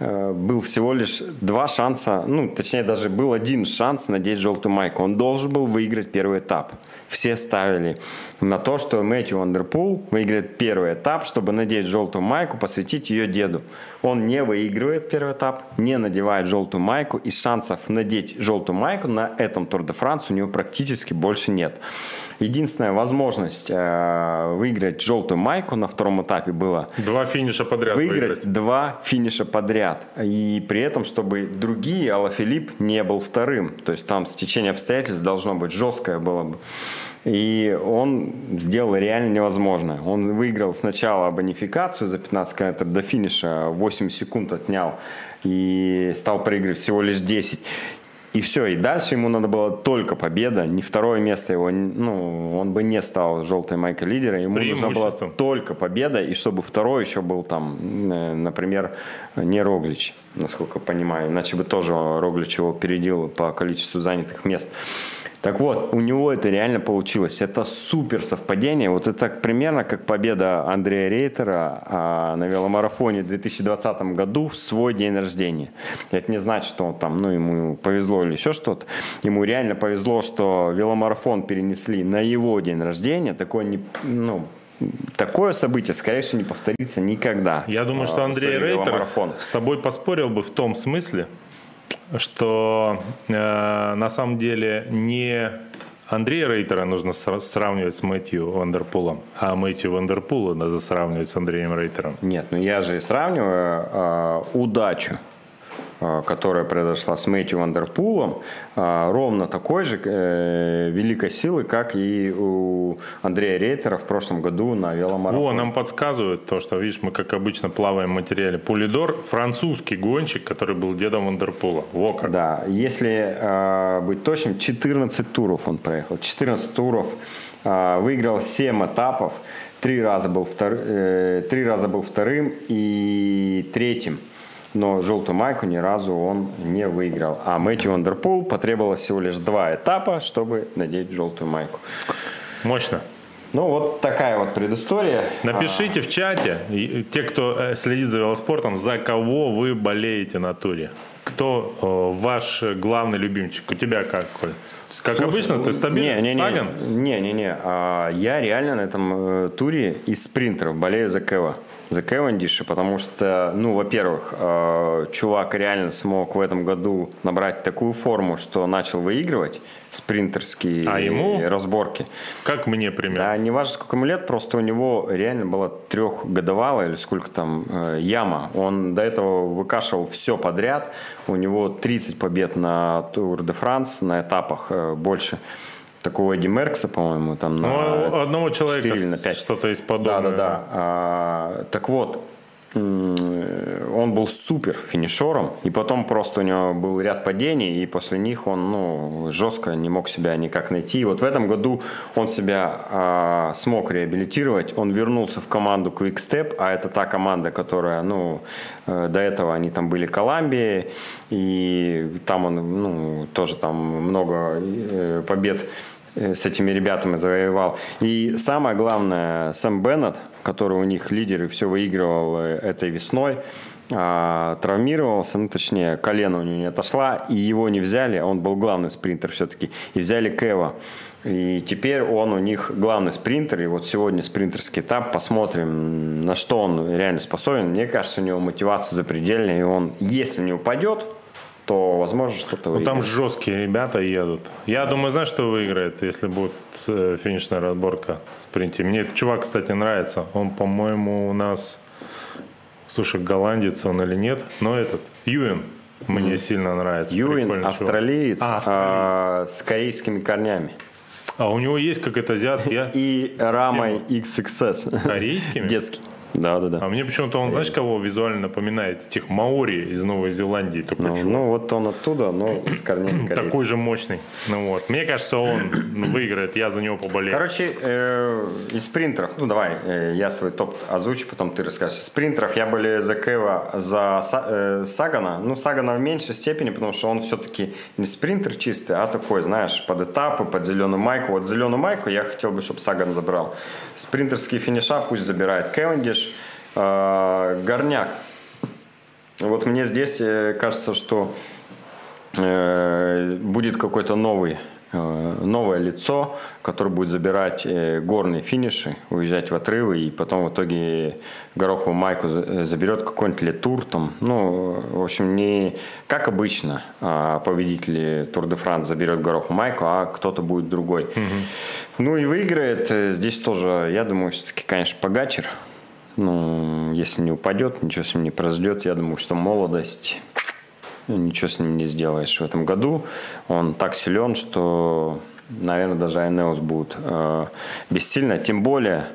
Speaker 1: был всего лишь два шанса, ну, точнее, даже был один шанс надеть желтую майку. Он должен был выиграть первый этап. Все ставили на то, что Мэтью Андерпул выиграет первый этап, чтобы надеть желтую майку, посвятить ее деду. Он не выигрывает первый этап, не надевает желтую майку, и шансов надеть желтую майку на этом Тур де Франс у него практически больше нет. Единственная возможность э, выиграть желтую майку на втором этапе было...
Speaker 2: Два финиша подряд
Speaker 1: выиграть. Выиграть два финиша подряд. И при этом, чтобы другие, Алла Филипп не был вторым. То есть там стечение обстоятельств должно быть жесткое было бы. И он сделал реально невозможное. Он выиграл сначала бонификацию за 15 километров до финиша, 8 секунд отнял и стал проигрывать всего лишь 10. И все, и дальше ему надо было только победа, не второе место его, ну, он бы не стал желтой майкой лидера, ему нужна была только победа, и чтобы второй еще был там, э, например, не Роглич, насколько понимаю, иначе бы тоже Роглич его опередил по количеству занятых мест. Так вот, у него это реально получилось. Это супер совпадение. Вот это примерно как победа Андрея Рейтера а, на веломарафоне в 2020 году в свой день рождения. Это не значит, что он там, ну, ему повезло или еще что-то. Ему реально повезло, что веломарафон перенесли на его день рождения. Такое не, ну, Такое событие, скорее всего, не повторится никогда.
Speaker 2: Я думаю, что а, Андрей Рейтер с тобой поспорил бы в том смысле, что э, на самом деле не Андрея Рейтера нужно сравнивать с Мэтью Вандерпулом, а Мэтью Вандерпула надо сравнивать с Андреем Рейтером.
Speaker 1: Нет, ну я же сравниваю э, удачу которая произошла с Мэтью Вандерпулом, э, ровно такой же э, великой силы, как и у Андрея Рейтера в прошлом году на веломарафоне.
Speaker 2: О, нам подсказывают то, что, видишь, мы, как обычно, плаваем в материале. Пулидор – французский гонщик, который был дедом Вандерпула. Во как.
Speaker 1: Да, если быть точным, 14 туров он проехал. 14 туров, выиграл 7 этапов, три раза был, втор... три раза был вторым и третьим но желтую майку ни разу он не выиграл. А Мэтью Андерпул потребовалось всего лишь два этапа, чтобы надеть желтую майку.
Speaker 2: Мощно.
Speaker 1: Ну, вот такая вот предыстория.
Speaker 2: Напишите в чате, те, кто э, следит за велоспортом, за кого вы болеете на туре. Кто э, ваш главный любимчик? У тебя как, Коль? Как
Speaker 1: Слушай,
Speaker 2: обычно, ты стабильный?
Speaker 1: Не, не, не,
Speaker 2: Саган?
Speaker 1: не, не, не. А, я реально на этом э, туре из спринтеров болею за Кева. За Кевандиша, потому что, ну, во-первых, э, чувак реально смог в этом году набрать такую форму, что начал выигрывать спринтерские
Speaker 2: А ему?
Speaker 1: разборки.
Speaker 2: Как мне примерно?
Speaker 1: Да, не важно, сколько ему лет, просто у него реально была трехгодовалая или сколько там э, яма. Он до этого выкашивал все подряд. У него 30 побед на Тур де Франс, на этапах э, больше. Такого Эдди Меркса, по-моему, там
Speaker 2: Ну,
Speaker 1: на
Speaker 2: одного человека
Speaker 1: 4 или на 5.
Speaker 2: что-то из
Speaker 1: Да,
Speaker 2: подобного.
Speaker 1: да, да. А, так вот, он был супер финишером, и потом просто у него был ряд падений, и после них он ну, жестко не мог себя никак найти. И вот в этом году он себя а, смог реабилитировать, он вернулся в команду Quick Step, а это та команда, которая, ну, э, до этого они там были Колумбии, и там он, ну, тоже там много э, побед э, с этими ребятами завоевал. И самое главное, Сэм Беннет, который у них лидер и все выигрывал э, этой весной, а, травмировался, ну точнее, колено у него не отошла, и его не взяли, он был главный спринтер все-таки, и взяли Кева. И теперь он у них главный спринтер, и вот сегодня спринтерский этап, посмотрим, на что он реально способен. Мне кажется, у него мотивация запредельная, и он, если не упадет, то, возможно, что-то
Speaker 2: Ну, там
Speaker 1: выиграет.
Speaker 2: жесткие ребята едут. Я думаю, знаешь, что выиграет, если будет э, финишная разборка в спринте. Мне этот чувак, кстати, нравится. Он, по-моему, у нас... Слушай, голландец он или нет? Но этот, Юэн, мне сильно нравится.
Speaker 1: Юин,
Speaker 2: Прикольный чувак.
Speaker 1: австралиец,
Speaker 2: А, австралиец.
Speaker 1: а, с корейскими корнями.
Speaker 2: А у него есть какой-то азиатский, я...
Speaker 1: И рамой XXS.
Speaker 2: Корейскими?
Speaker 1: Детский. Да, да, да.
Speaker 2: А мне почему-то он, знаешь, кого визуально напоминает? Этих маори из Новой Зеландии. Такой
Speaker 1: Ну, ну, вот он оттуда, но с корнями [CLEARS THROAT] корейца.
Speaker 2: Такой же мощный. Ну вот. Мне кажется, он выиграет, я за него поболею.
Speaker 1: Короче, э, из спринтеров, ну давай, э, я свой топ озвучу, потом ты расскажешь. Из спринтеров я болею за Кева, за Са- э, Сагана. Ну, Сагана в меньшей степени, потому что он все-таки не спринтер чистый, а такой, знаешь, под этапы, под зеленую майку. Вот зеленую майку я хотел бы, чтобы Саган забрал. Спринтерские финиша пусть забирает Кевендиш. Э, Горняк. Вот мне здесь э, кажется, что э, будет какой-то новый э, новое лицо, которое будет забирать горные финиши, уезжать в отрывы и потом в итоге гороховую майку за- заберет какой-нибудь летур там. Ну, в общем, не как обычно а, победитель Тур де Франс заберет гороховую майку, а кто-то будет другой. Ну и выиграет здесь тоже, я думаю, все-таки, конечно, Погачер. Ну, если не упадет, ничего с ним не произойдет. Я думаю, что молодость ничего с ним не сделаешь в этом году. Он так силен, что, наверное, даже Айнеус будет э, бессильно. Тем более,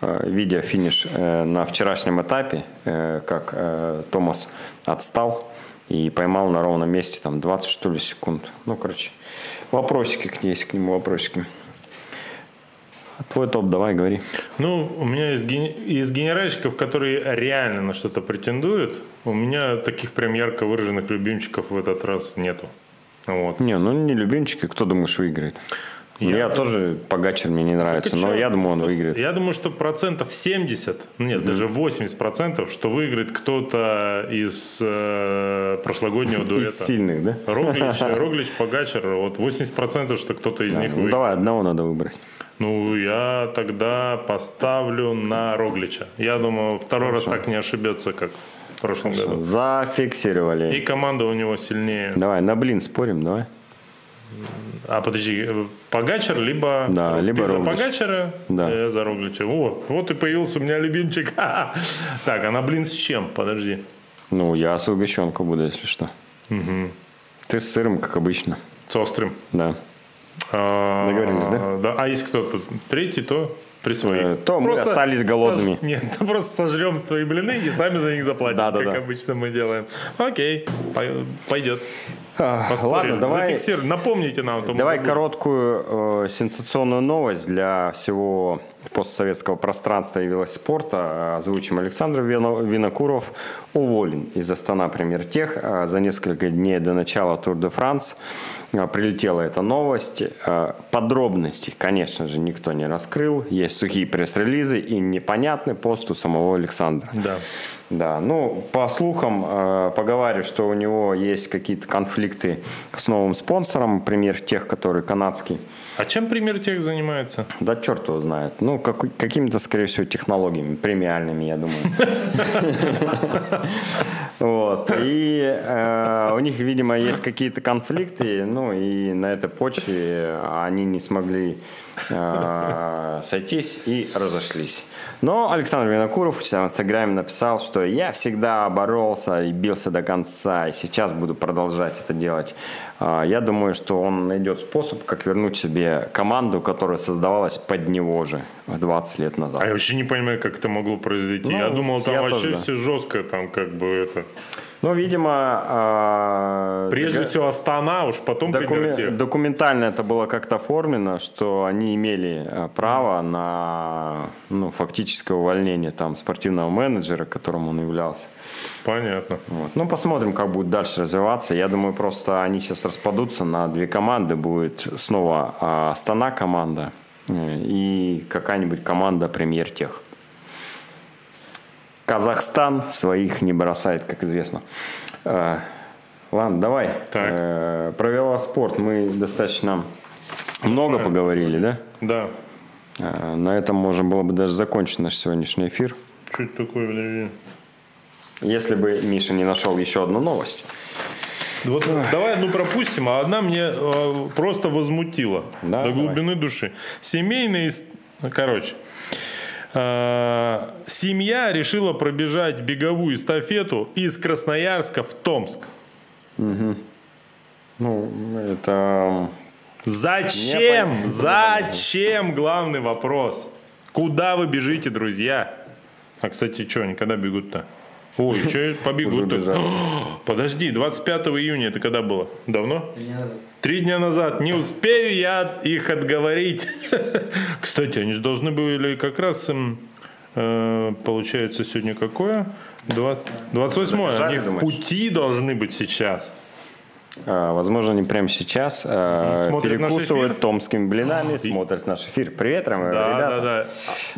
Speaker 1: э, видя финиш э, на вчерашнем этапе, э, как э, Томас отстал и поймал на ровном месте там 20 что ли секунд. Ну, короче, вопросики к есть к нему вопросики. Твой топ, давай, говори.
Speaker 2: Ну, у меня из, ген- из генеральщиков, которые реально на что-то претендуют, у меня таких прям ярко выраженных любимчиков в этот раз нету. Вот.
Speaker 1: Не, ну не любимчики, кто думаешь выиграет?
Speaker 2: Я-
Speaker 1: Я, тоже Погачер мне не нравится,
Speaker 2: и
Speaker 1: но я думаю, он выиграет.
Speaker 2: Я думаю, что процентов 70, нет, даже 80 процентов, что выиграет кто-то из э, прошлогоднего [LAUGHS] дуэта.
Speaker 1: Из сильных, да?
Speaker 2: Роглич, [LAUGHS] Роглич, Погачер, вот 80 процентов, что кто-то из них
Speaker 1: Ну,
Speaker 2: выиграет.
Speaker 1: давай, одного надо выбрать.
Speaker 2: Ну, я тогда поставлю на Роглича. Я думаю, второй раз так не ошибется, как в прошлом году. И
Speaker 1: Зафиксировали.
Speaker 2: команда у него сильнее.
Speaker 1: Давай, на блин спорим, давай.
Speaker 2: А подожди, э, Погачер, либо...
Speaker 1: Да,
Speaker 2: Ты
Speaker 1: либо
Speaker 2: за
Speaker 1: Роглич.
Speaker 2: Погачера,
Speaker 1: Да.
Speaker 2: я за Роглича. Вот, вот и появился у меня любимчик. [LAUGHS] Так, а на блин с чем? Подожди.
Speaker 1: Ну, я с сгущенкой буду, если что. Ты с сыром, как обычно.
Speaker 2: С острым.
Speaker 1: Да.
Speaker 2: А,
Speaker 1: Договорились, да?
Speaker 2: А если кто-то третий, то присвои.
Speaker 1: Э, то мы остались голодными.
Speaker 2: сож- Нет, то [LAUGHS] просто сожрем свои блины и сами за них заплатим,
Speaker 1: Да, да,
Speaker 2: как
Speaker 1: да.
Speaker 2: обычно мы делаем. Окей, пой- пойдет. Поспорили.
Speaker 1: Ладно, давай,
Speaker 2: Зафиксируем. Напомните нам. а
Speaker 1: давай
Speaker 2: забудем.
Speaker 1: короткую э, сенсационную новость для всего постсоветского пространства и велоспорта, озвучим Александр Винокуров, уволен из Астана Премьер-Тех за несколько дней до начала Тур де Франс. Прилетела эта новость. Подробностей, конечно же, никто не раскрыл. Есть сухие пресс-релизы и непонятный пост у самого Александра.
Speaker 2: Да.
Speaker 1: Да, ну, по слухам, э, поговариваю, что у него есть какие-то конфликты с новым спонсором, пример тех, который канадский.
Speaker 2: А чем пример тех занимается?
Speaker 1: Да черт его знает. Ну, как, какими-то, скорее всего, технологиями, премиальными, я думаю. [LAUGHS] Вот. И э, у них, видимо, есть какие-то конфликты, ну, и на этой почве они не смогли э, сойтись и разошлись. Но Александр Винокуров в своем инстаграме написал, что я всегда боролся и бился до конца, и сейчас буду продолжать это делать. А, я думаю, что он найдет способ, как вернуть себе команду, которая создавалась под него же 20 лет назад.
Speaker 2: А я вообще не понимаю, как это могло произойти. Ну, я думал, там я вообще тоже, все жестко, там как бы это...
Speaker 1: Ну, видимо...
Speaker 2: Э, Прежде всего Астана, уж потом
Speaker 1: докумен... Документально это было как-то оформлено, что они имели а, право на ну, фактическое увольнение там, спортивного менеджера, которым он являлся.
Speaker 2: Понятно.
Speaker 1: Вот. Ну, посмотрим, как будет дальше развиваться. Я думаю, просто они сейчас распадутся на две команды. Будет снова э, Астана команда э, и какая-нибудь команда премьер-тех. Казахстан своих не бросает, как известно. Э, ладно, давай. Так. Э, про велоспорт мы достаточно много Давай. поговорили, да?
Speaker 2: Да.
Speaker 1: На этом можно было бы даже закончить наш сегодняшний эфир.
Speaker 2: Это такое, подожди.
Speaker 1: Если бы Миша не нашел еще одну новость.
Speaker 2: Вот, давай одну пропустим, а одна мне э, просто возмутила да, до глубины давай. души. Семейные, короче, Э, семья решила пробежать беговую эстафету из Красноярска в Томск.
Speaker 1: Угу. Ну, это...
Speaker 2: Зачем? Зачем? Главный вопрос. Куда вы бежите, друзья? А, кстати, что, они когда бегут-то? Ой, что побегут [GASPS] Подожди, 25 июня это когда было? Давно? Три дня назад. Три дня назад. Не успею я их отговорить. [LAUGHS] Кстати, они же должны были как раз, э, получается, сегодня какое? 20, 28 Они в пути должны быть сейчас.
Speaker 1: А, возможно, они прямо сейчас а, смотрят перекусывают томскими блинами, смотрят наш эфир. Привет, да, ребята. Да,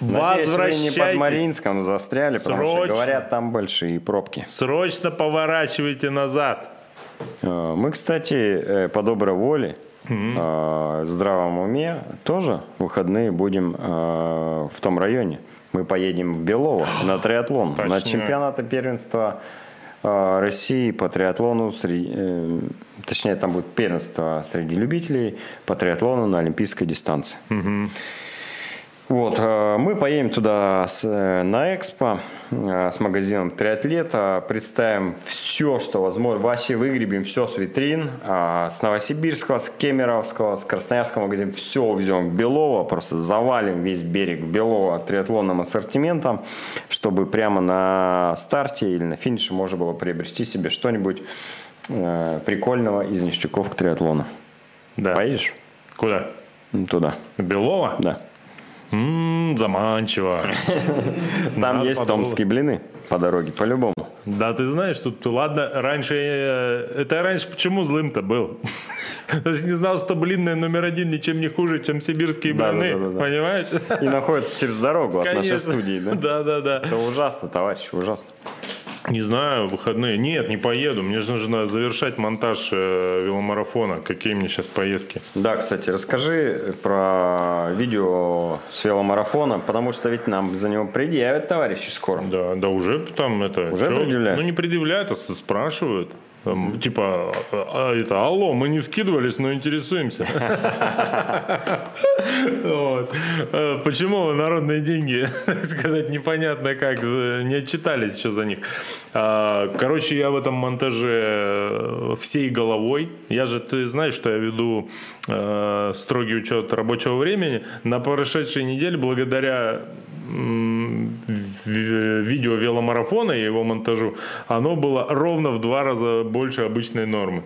Speaker 1: да. Надеюсь, вы не под Маринском застряли, Срочно. потому что, говорят, там большие пробки.
Speaker 2: Срочно поворачивайте назад.
Speaker 1: А, мы, кстати, э, по доброй воле, mm-hmm. в здравом уме, тоже выходные будем в том районе. Мы поедем в Белово на триатлон, на чемпионаты первенства а, России по триатлону, среди, э, точнее там будет первенство среди любителей по триатлону на олимпийской дистанции. Угу. Вот, э, мы поедем туда с, э, на экспо э, с магазином триатлета, представим все, что возможно, вообще выгребем все с витрин, с Новосибирского, с Кемеровского, с Красноярского магазина, все увезем в Белово, просто завалим весь берег Белова триатлонным ассортиментом, чтобы прямо на старте или на финише можно было приобрести себе что-нибудь прикольного из ништяков к триатлону.
Speaker 2: Да.
Speaker 1: Поедешь?
Speaker 2: Куда?
Speaker 1: Туда.
Speaker 2: Белово?
Speaker 1: Да.
Speaker 2: Ммм, заманчиво. [LAUGHS]
Speaker 1: Там есть томские блины по дороге, по-любому.
Speaker 2: Да, ты знаешь, тут, ладно, раньше, э, это раньше почему злым-то был? [LAUGHS] Даже не знал, что блинная номер один ничем не хуже, чем сибирские блины, да, да, да, понимаешь?
Speaker 1: И находится через дорогу от нашей студии, да? [LAUGHS]
Speaker 2: Да, да, да.
Speaker 1: Это ужасно, товарищ, ужасно.
Speaker 2: Не знаю, выходные. Нет, не поеду. Мне же нужно завершать монтаж э, веломарафона. Какие мне сейчас поездки?
Speaker 1: Да, кстати, расскажи про видео с веломарафона, потому что ведь нам за него предъявят товарищи скоро.
Speaker 2: Да, да уже там это...
Speaker 1: Уже чё? предъявляют?
Speaker 2: Ну не предъявляют, а спрашивают. Там, типа, а, это, алло, мы не скидывались, но интересуемся. Э, почему народные деньги, [LAUGHS] сказать, непонятно как, не отчитались еще за них. А, короче, я в этом монтаже э, всей головой. Я же, ты знаешь, что я веду э, строгий учет рабочего времени. На прошедшей неделе, благодаря видео веломарафона и его монтажу, оно было ровно в два раза больше обычной нормы.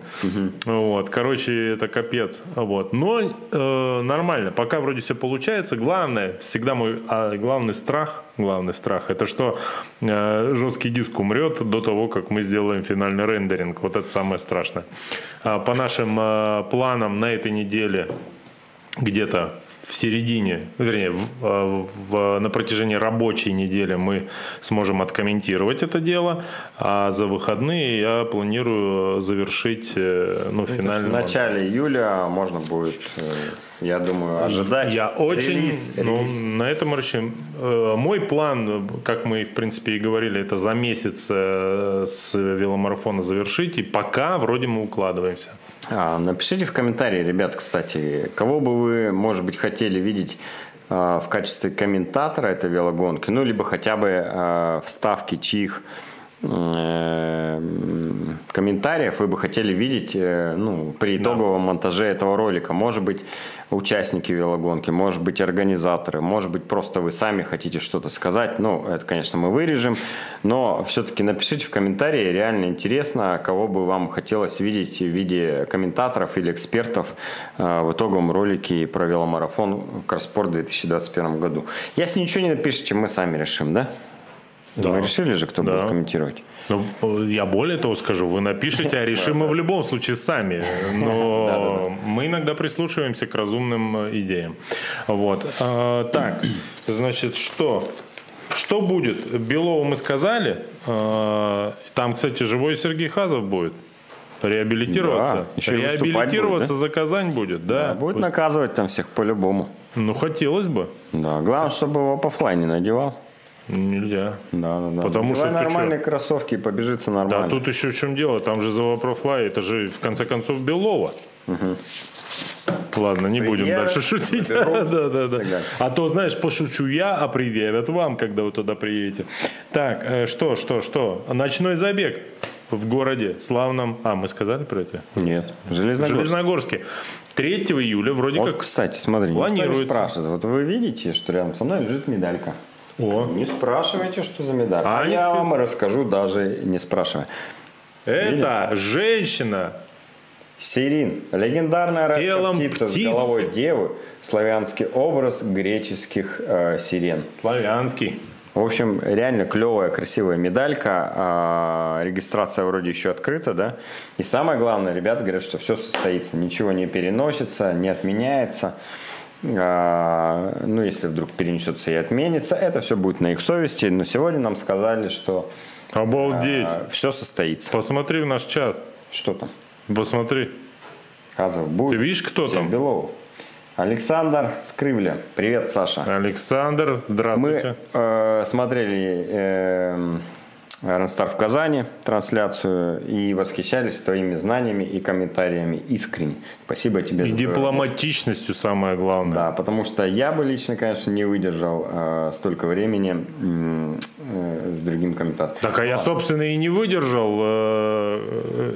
Speaker 2: Вот, короче, это капец. Вот. Но э, нормально, пока вроде все получается. Главное, всегда мой а, главный страх, главный страх, это что э, жесткий диск умрет до того, как мы сделаем финальный рендеринг. Вот это самое страшное. А, по нашим э, планам на этой неделе где-то в середине, вернее, в- э, в- на протяжении рабочей недели мы сможем откомментировать это дело, а за выходные я планирую завершить э, ну,
Speaker 1: В
Speaker 2: финальный
Speaker 1: начале июля можно будет, э, я думаю, ожидать.
Speaker 2: Я очень,
Speaker 1: релиз,
Speaker 2: ну,
Speaker 1: релиз.
Speaker 2: на этом рассчитываем. Э, Мой план, как мы, в принципе, и говорили, это за месяц с веломарафона завершить, и пока вроде мы укладываемся.
Speaker 1: А, напишите в комментарии, ребят, кстати, кого бы вы, может быть, хотели видеть а, в качестве комментатора этой велогонки, ну, либо хотя бы а, вставки чьих комментариев вы бы хотели видеть э, ну, при итоговом монтаже этого ролика. Может быть, участники велогонки, может быть, организаторы, может быть, просто вы сами хотите что-то сказать. Ну, это, конечно, мы вырежем, но все-таки напишите в комментарии, реально интересно, кого бы вам хотелось видеть в виде комментаторов или экспертов э, в итоговом ролике про веломарафон Кросспорт в 2021 году. Если ничего не напишите, мы сами решим, да?
Speaker 2: Да.
Speaker 1: Мы решили же, кто
Speaker 2: Да.
Speaker 1: будет комментировать.
Speaker 2: Ну, я более того скажу, вы напишите, а решим мы в любом случае сами. Но [LAUGHS] мы иногда прислушиваемся к разумным э, идеям. Вот. А, Так, [CLEARS THROAT] значит, что? Что будет? Белову мы сказали. А, Там, кстати, живой Сергей Хазов будет. Реабилитироваться.
Speaker 1: Да, еще
Speaker 2: Реабилитироваться
Speaker 1: будет,
Speaker 2: за Казань будет, да.
Speaker 1: А будет наказывать там всех по-любому.
Speaker 2: Ну, хотелось бы.
Speaker 1: Да, главное, чтобы его по флай не надевал.
Speaker 2: Нельзя.
Speaker 1: Да, да, да.
Speaker 2: Потому что
Speaker 1: Надевай
Speaker 2: ты
Speaker 1: нормальные кроссовки и побежится
Speaker 2: Да,
Speaker 1: нормально.
Speaker 2: тут еще в чем дело. Там же за Вапрофлай, это же, в конце концов, Белова. Ладно, не будем
Speaker 1: Предъявят,
Speaker 2: дальше шутить. [LAUGHS] Да, да, да. А то, знаешь, пошучу я, а предъявят вам, когда вы туда приедете. Так, э, что, что, что? Ночной забег в городе славном. А, мы сказали про это?
Speaker 1: Нет,
Speaker 2: В
Speaker 1: Железногорск.
Speaker 2: Железногорске. 3 июля вроде
Speaker 1: Вот,
Speaker 2: как...
Speaker 1: кстати, смотри,
Speaker 2: планируется.
Speaker 1: спрашивает. Вот вы видите, что рядом со мной лежит медалька.
Speaker 2: О,
Speaker 1: Не спрашивайте, что за медаль.
Speaker 2: А
Speaker 1: А, я
Speaker 2: скажу.
Speaker 1: вам расскажу, даже не спрашивая.
Speaker 2: это женщина.
Speaker 1: Сирин. Легендарная райская птица с головой девы. Славянский образ греческих э, сирен.
Speaker 2: Славянский.
Speaker 1: В общем, реально клевая, красивая медалька. А, регистрация вроде еще открыта, да. И самое главное, ребята говорят, что все состоится. Ничего не переносится, не отменяется. А, ну, если вдруг перенесется и отменится, это все будет на их совести. Но сегодня нам сказали, что
Speaker 2: Обалдеть.
Speaker 1: все состоится.
Speaker 2: Посмотри в наш чат.
Speaker 1: Что там?
Speaker 2: Посмотри.
Speaker 1: Хазов будет.
Speaker 2: Ты видишь, кто там?
Speaker 1: Белов. Александр Скрывля. Привет, Саша.
Speaker 2: Александр, здравствуйте.
Speaker 1: Мы э, смотрели э, Ранстар в Казани трансляцию и восхищались твоими знаниями и комментариями искренне. Спасибо тебе
Speaker 2: И
Speaker 1: за
Speaker 2: дипломатичностью самое главное.
Speaker 1: Да, потому что я бы лично, конечно, не выдержал э, столько времени э, с другим комментатором.
Speaker 2: Так, а я, собственно, и не выдержал, э, э,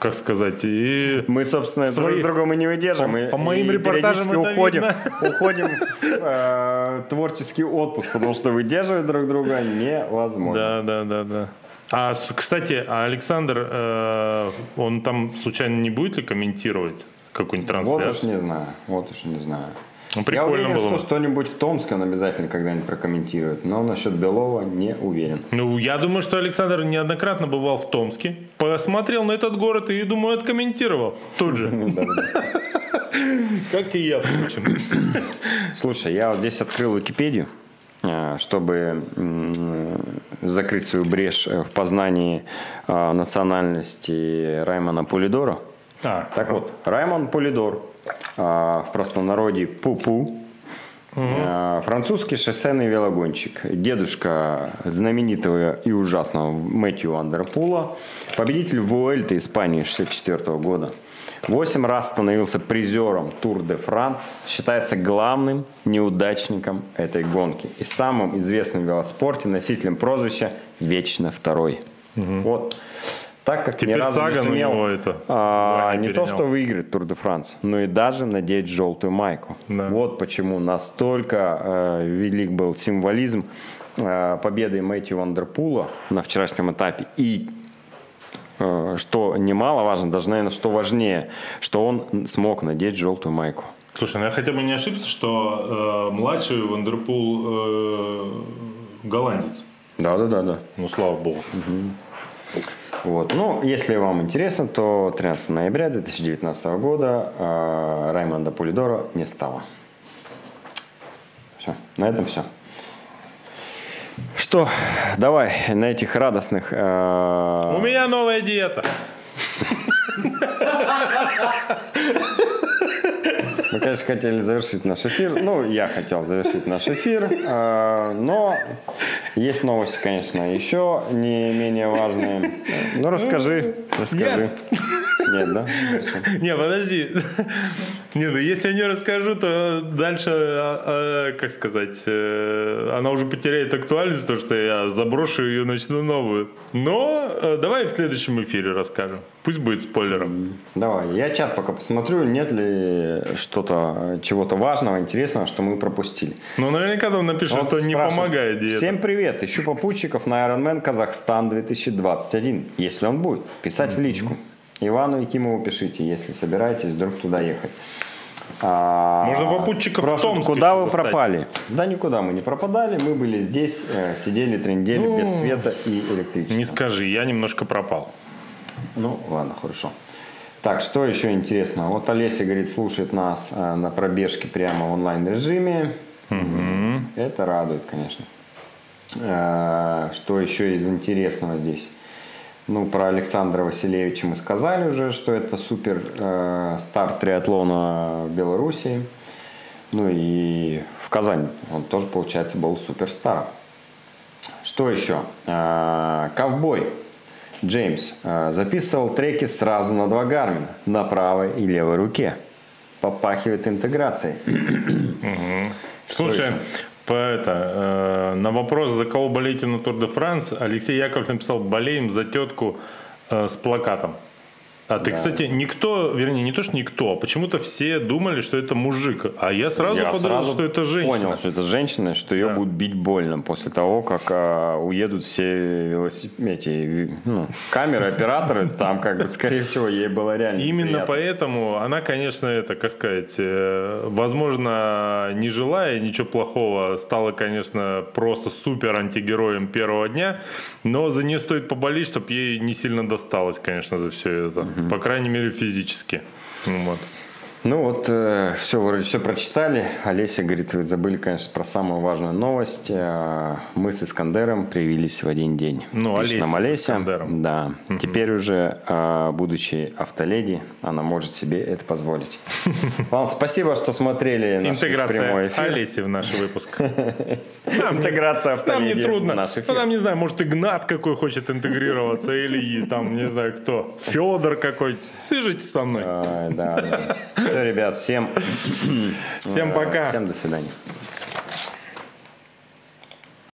Speaker 2: как сказать, и...
Speaker 1: Мы, собственно,
Speaker 2: Свои-
Speaker 1: друг с другом и не выдержим.
Speaker 2: По-
Speaker 1: и-
Speaker 2: по моим
Speaker 1: и
Speaker 2: репортажам это
Speaker 1: уходим,
Speaker 2: видно. [LAUGHS]
Speaker 1: уходим в э, творческий отпуск, потому что выдерживать друг друга невозможно.
Speaker 2: Да, да, да, да. А, кстати, а Александр, э, он там случайно не будет ли комментировать какую-нибудь
Speaker 1: Вот
Speaker 2: трансляцию?
Speaker 1: уж не знаю, вот уж не знаю.
Speaker 2: Ну,
Speaker 1: Я уверен,
Speaker 2: было
Speaker 1: что что-нибудь в Томске он обязательно когда-нибудь прокомментирует, но насчет Белова не уверен.
Speaker 2: Ну, я думаю, что Александр неоднократно бывал в Томске, посмотрел на этот город и, думаю, откомментировал тут же. [LAUGHS] Как и я, впрочем.
Speaker 1: Слушай, я вот здесь открыл Википедию, чтобы м, закрыть свою брешь э, в познании э, национальности Раймона Полидора.
Speaker 2: А,
Speaker 1: Так вот, Раймон Полидор, э, в простонародье Пупу, э, французский шоссейный велогонщик, дедушка знаменитого и ужасного Мэтью Андерпула, победитель Вуэльта Испании 64 года. Восемь раз становился призером Тур де Франс, считается главным неудачником этой гонки и самым известным в велоспорте носителем прозвища «Вечно второй». Вот Так как
Speaker 2: Теперь
Speaker 1: ни разу
Speaker 2: Саган
Speaker 1: не
Speaker 2: у
Speaker 1: сумел,
Speaker 2: него это
Speaker 1: а, не то, что выиграть Тур де Франс, но и даже надеть желтую майку.
Speaker 2: Да.
Speaker 1: Вот почему настолько э, велик был символизм э, победы Мэтью Вандерпула на вчерашнем этапе. И что немаловажно, даже, наверное, что важнее, что он смог надеть желтую майку.
Speaker 2: Слушай, ну я хотя бы не ошибся, что э, младший Вандерпул э, голландец.
Speaker 1: Да, да, да, да.
Speaker 2: Ну, слава богу.
Speaker 1: Вот. Ну, если вам интересно, то 13 ноября 2019 года э, Раймонда Пулидора не стало. Все, на этом все. Что, давай на этих радостных... э,
Speaker 2: У меня новая диета.
Speaker 1: Мы, конечно, хотели завершить наш эфир. Ну, я хотел завершить наш эфир. э, Но есть новости, конечно, еще не менее важные. Ну, расскажи, расскажи.
Speaker 2: Нет.
Speaker 1: Нет, да? [LAUGHS]
Speaker 2: Не, подожди. Не, ну если я не расскажу, то дальше, а, а, как сказать, э, она уже потеряет актуальность, то что я заброшу ее и начну новую. Но э, давай в следующем эфире расскажем. Пусть будет спойлером.
Speaker 1: Давай, я чат пока посмотрю, нет ли что-то, чего-то важного, интересного, что мы пропустили.
Speaker 2: Ну, наверняка там напишут,
Speaker 1: Вот
Speaker 2: что не помогает диета.
Speaker 1: Всем привет, ищу попутчиков на Ironman Казахстан 2021. Если он будет, писать в личку. Ивану Якимову пишите, если собираетесь вдруг туда ехать. А,
Speaker 2: Можно попутчиков в
Speaker 1: спрашивают,
Speaker 2: Томск
Speaker 1: Куда
Speaker 2: еще
Speaker 1: вы
Speaker 2: достать.
Speaker 1: пропали? Да никуда мы не пропадали, мы были здесь, э, сидели три недели
Speaker 2: Ну,
Speaker 1: без света и электричества.
Speaker 2: Не скажи, я немножко пропал.
Speaker 1: Ну, ладно, хорошо. Так, что еще интересно? Вот Олеся, говорит, слушает нас э, на пробежке прямо в онлайн-режиме. Это радует, конечно. Э, Что еще из интересного здесь? Ну, про Александра Василевича мы сказали уже, что это супер э, старт триатлона в Беларуси. Ну и в Казани он тоже, получается, был суперстаром. Что еще? Э, Ковбой Джеймс э, записывал треки сразу на два гармина, на правой и левой руке. Попахивает интеграцией.
Speaker 2: Слушай? По это, э, на вопрос, за кого болеете на Тур де Франс, Алексей Яков написал, болеем за тетку э, с плакатом. А ты, кстати, никто, вернее, не то, что никто, а почему-то все думали, что это мужик. А я сразу
Speaker 1: Я
Speaker 2: подумал,
Speaker 1: сразу
Speaker 2: что это женщина.
Speaker 1: Понял, что это женщина, что ее
Speaker 2: Да.
Speaker 1: будут бить больно после того, как а, уедут все велосип- эти, ну, камеры, операторы. Там, как бы, скорее всего, ей было реально
Speaker 2: Именно поэтому она, конечно, это, как сказать, э, возможно, не желая ничего плохого, стала, конечно, просто супер антигероем первого дня, но за нее стоит поболеть, чтобы ей не сильно досталось, конечно, за все это. По крайней мере, физически. Вот.
Speaker 1: Ну вот, все, вроде все прочитали. Олеся говорит, вы забыли, конечно, про самую важную новость. Э, Мы с Искандером привились в один день.
Speaker 2: Ну,
Speaker 1: Пишет
Speaker 2: Олеся
Speaker 1: нам
Speaker 2: с
Speaker 1: Олеся.
Speaker 2: Искандером.
Speaker 1: Да. Теперь уже, э, будучи автоледи, она может себе это позволить. [LAUGHS] Вам спасибо, что смотрели наш прямой
Speaker 2: Интеграция
Speaker 1: эфир.
Speaker 2: Олеси в наш выпуск. [LAUGHS]
Speaker 1: Интеграция
Speaker 2: Нам не
Speaker 1: автоледи
Speaker 2: трудно. Ну. Там, не знаю, может, Игнат какой хочет интегрироваться, или там, не знаю, кто. Федор какой. Свяжитесь со мной.
Speaker 1: Да, да. Все, ребят, всем,
Speaker 2: Всем пока.
Speaker 1: всем до свидания.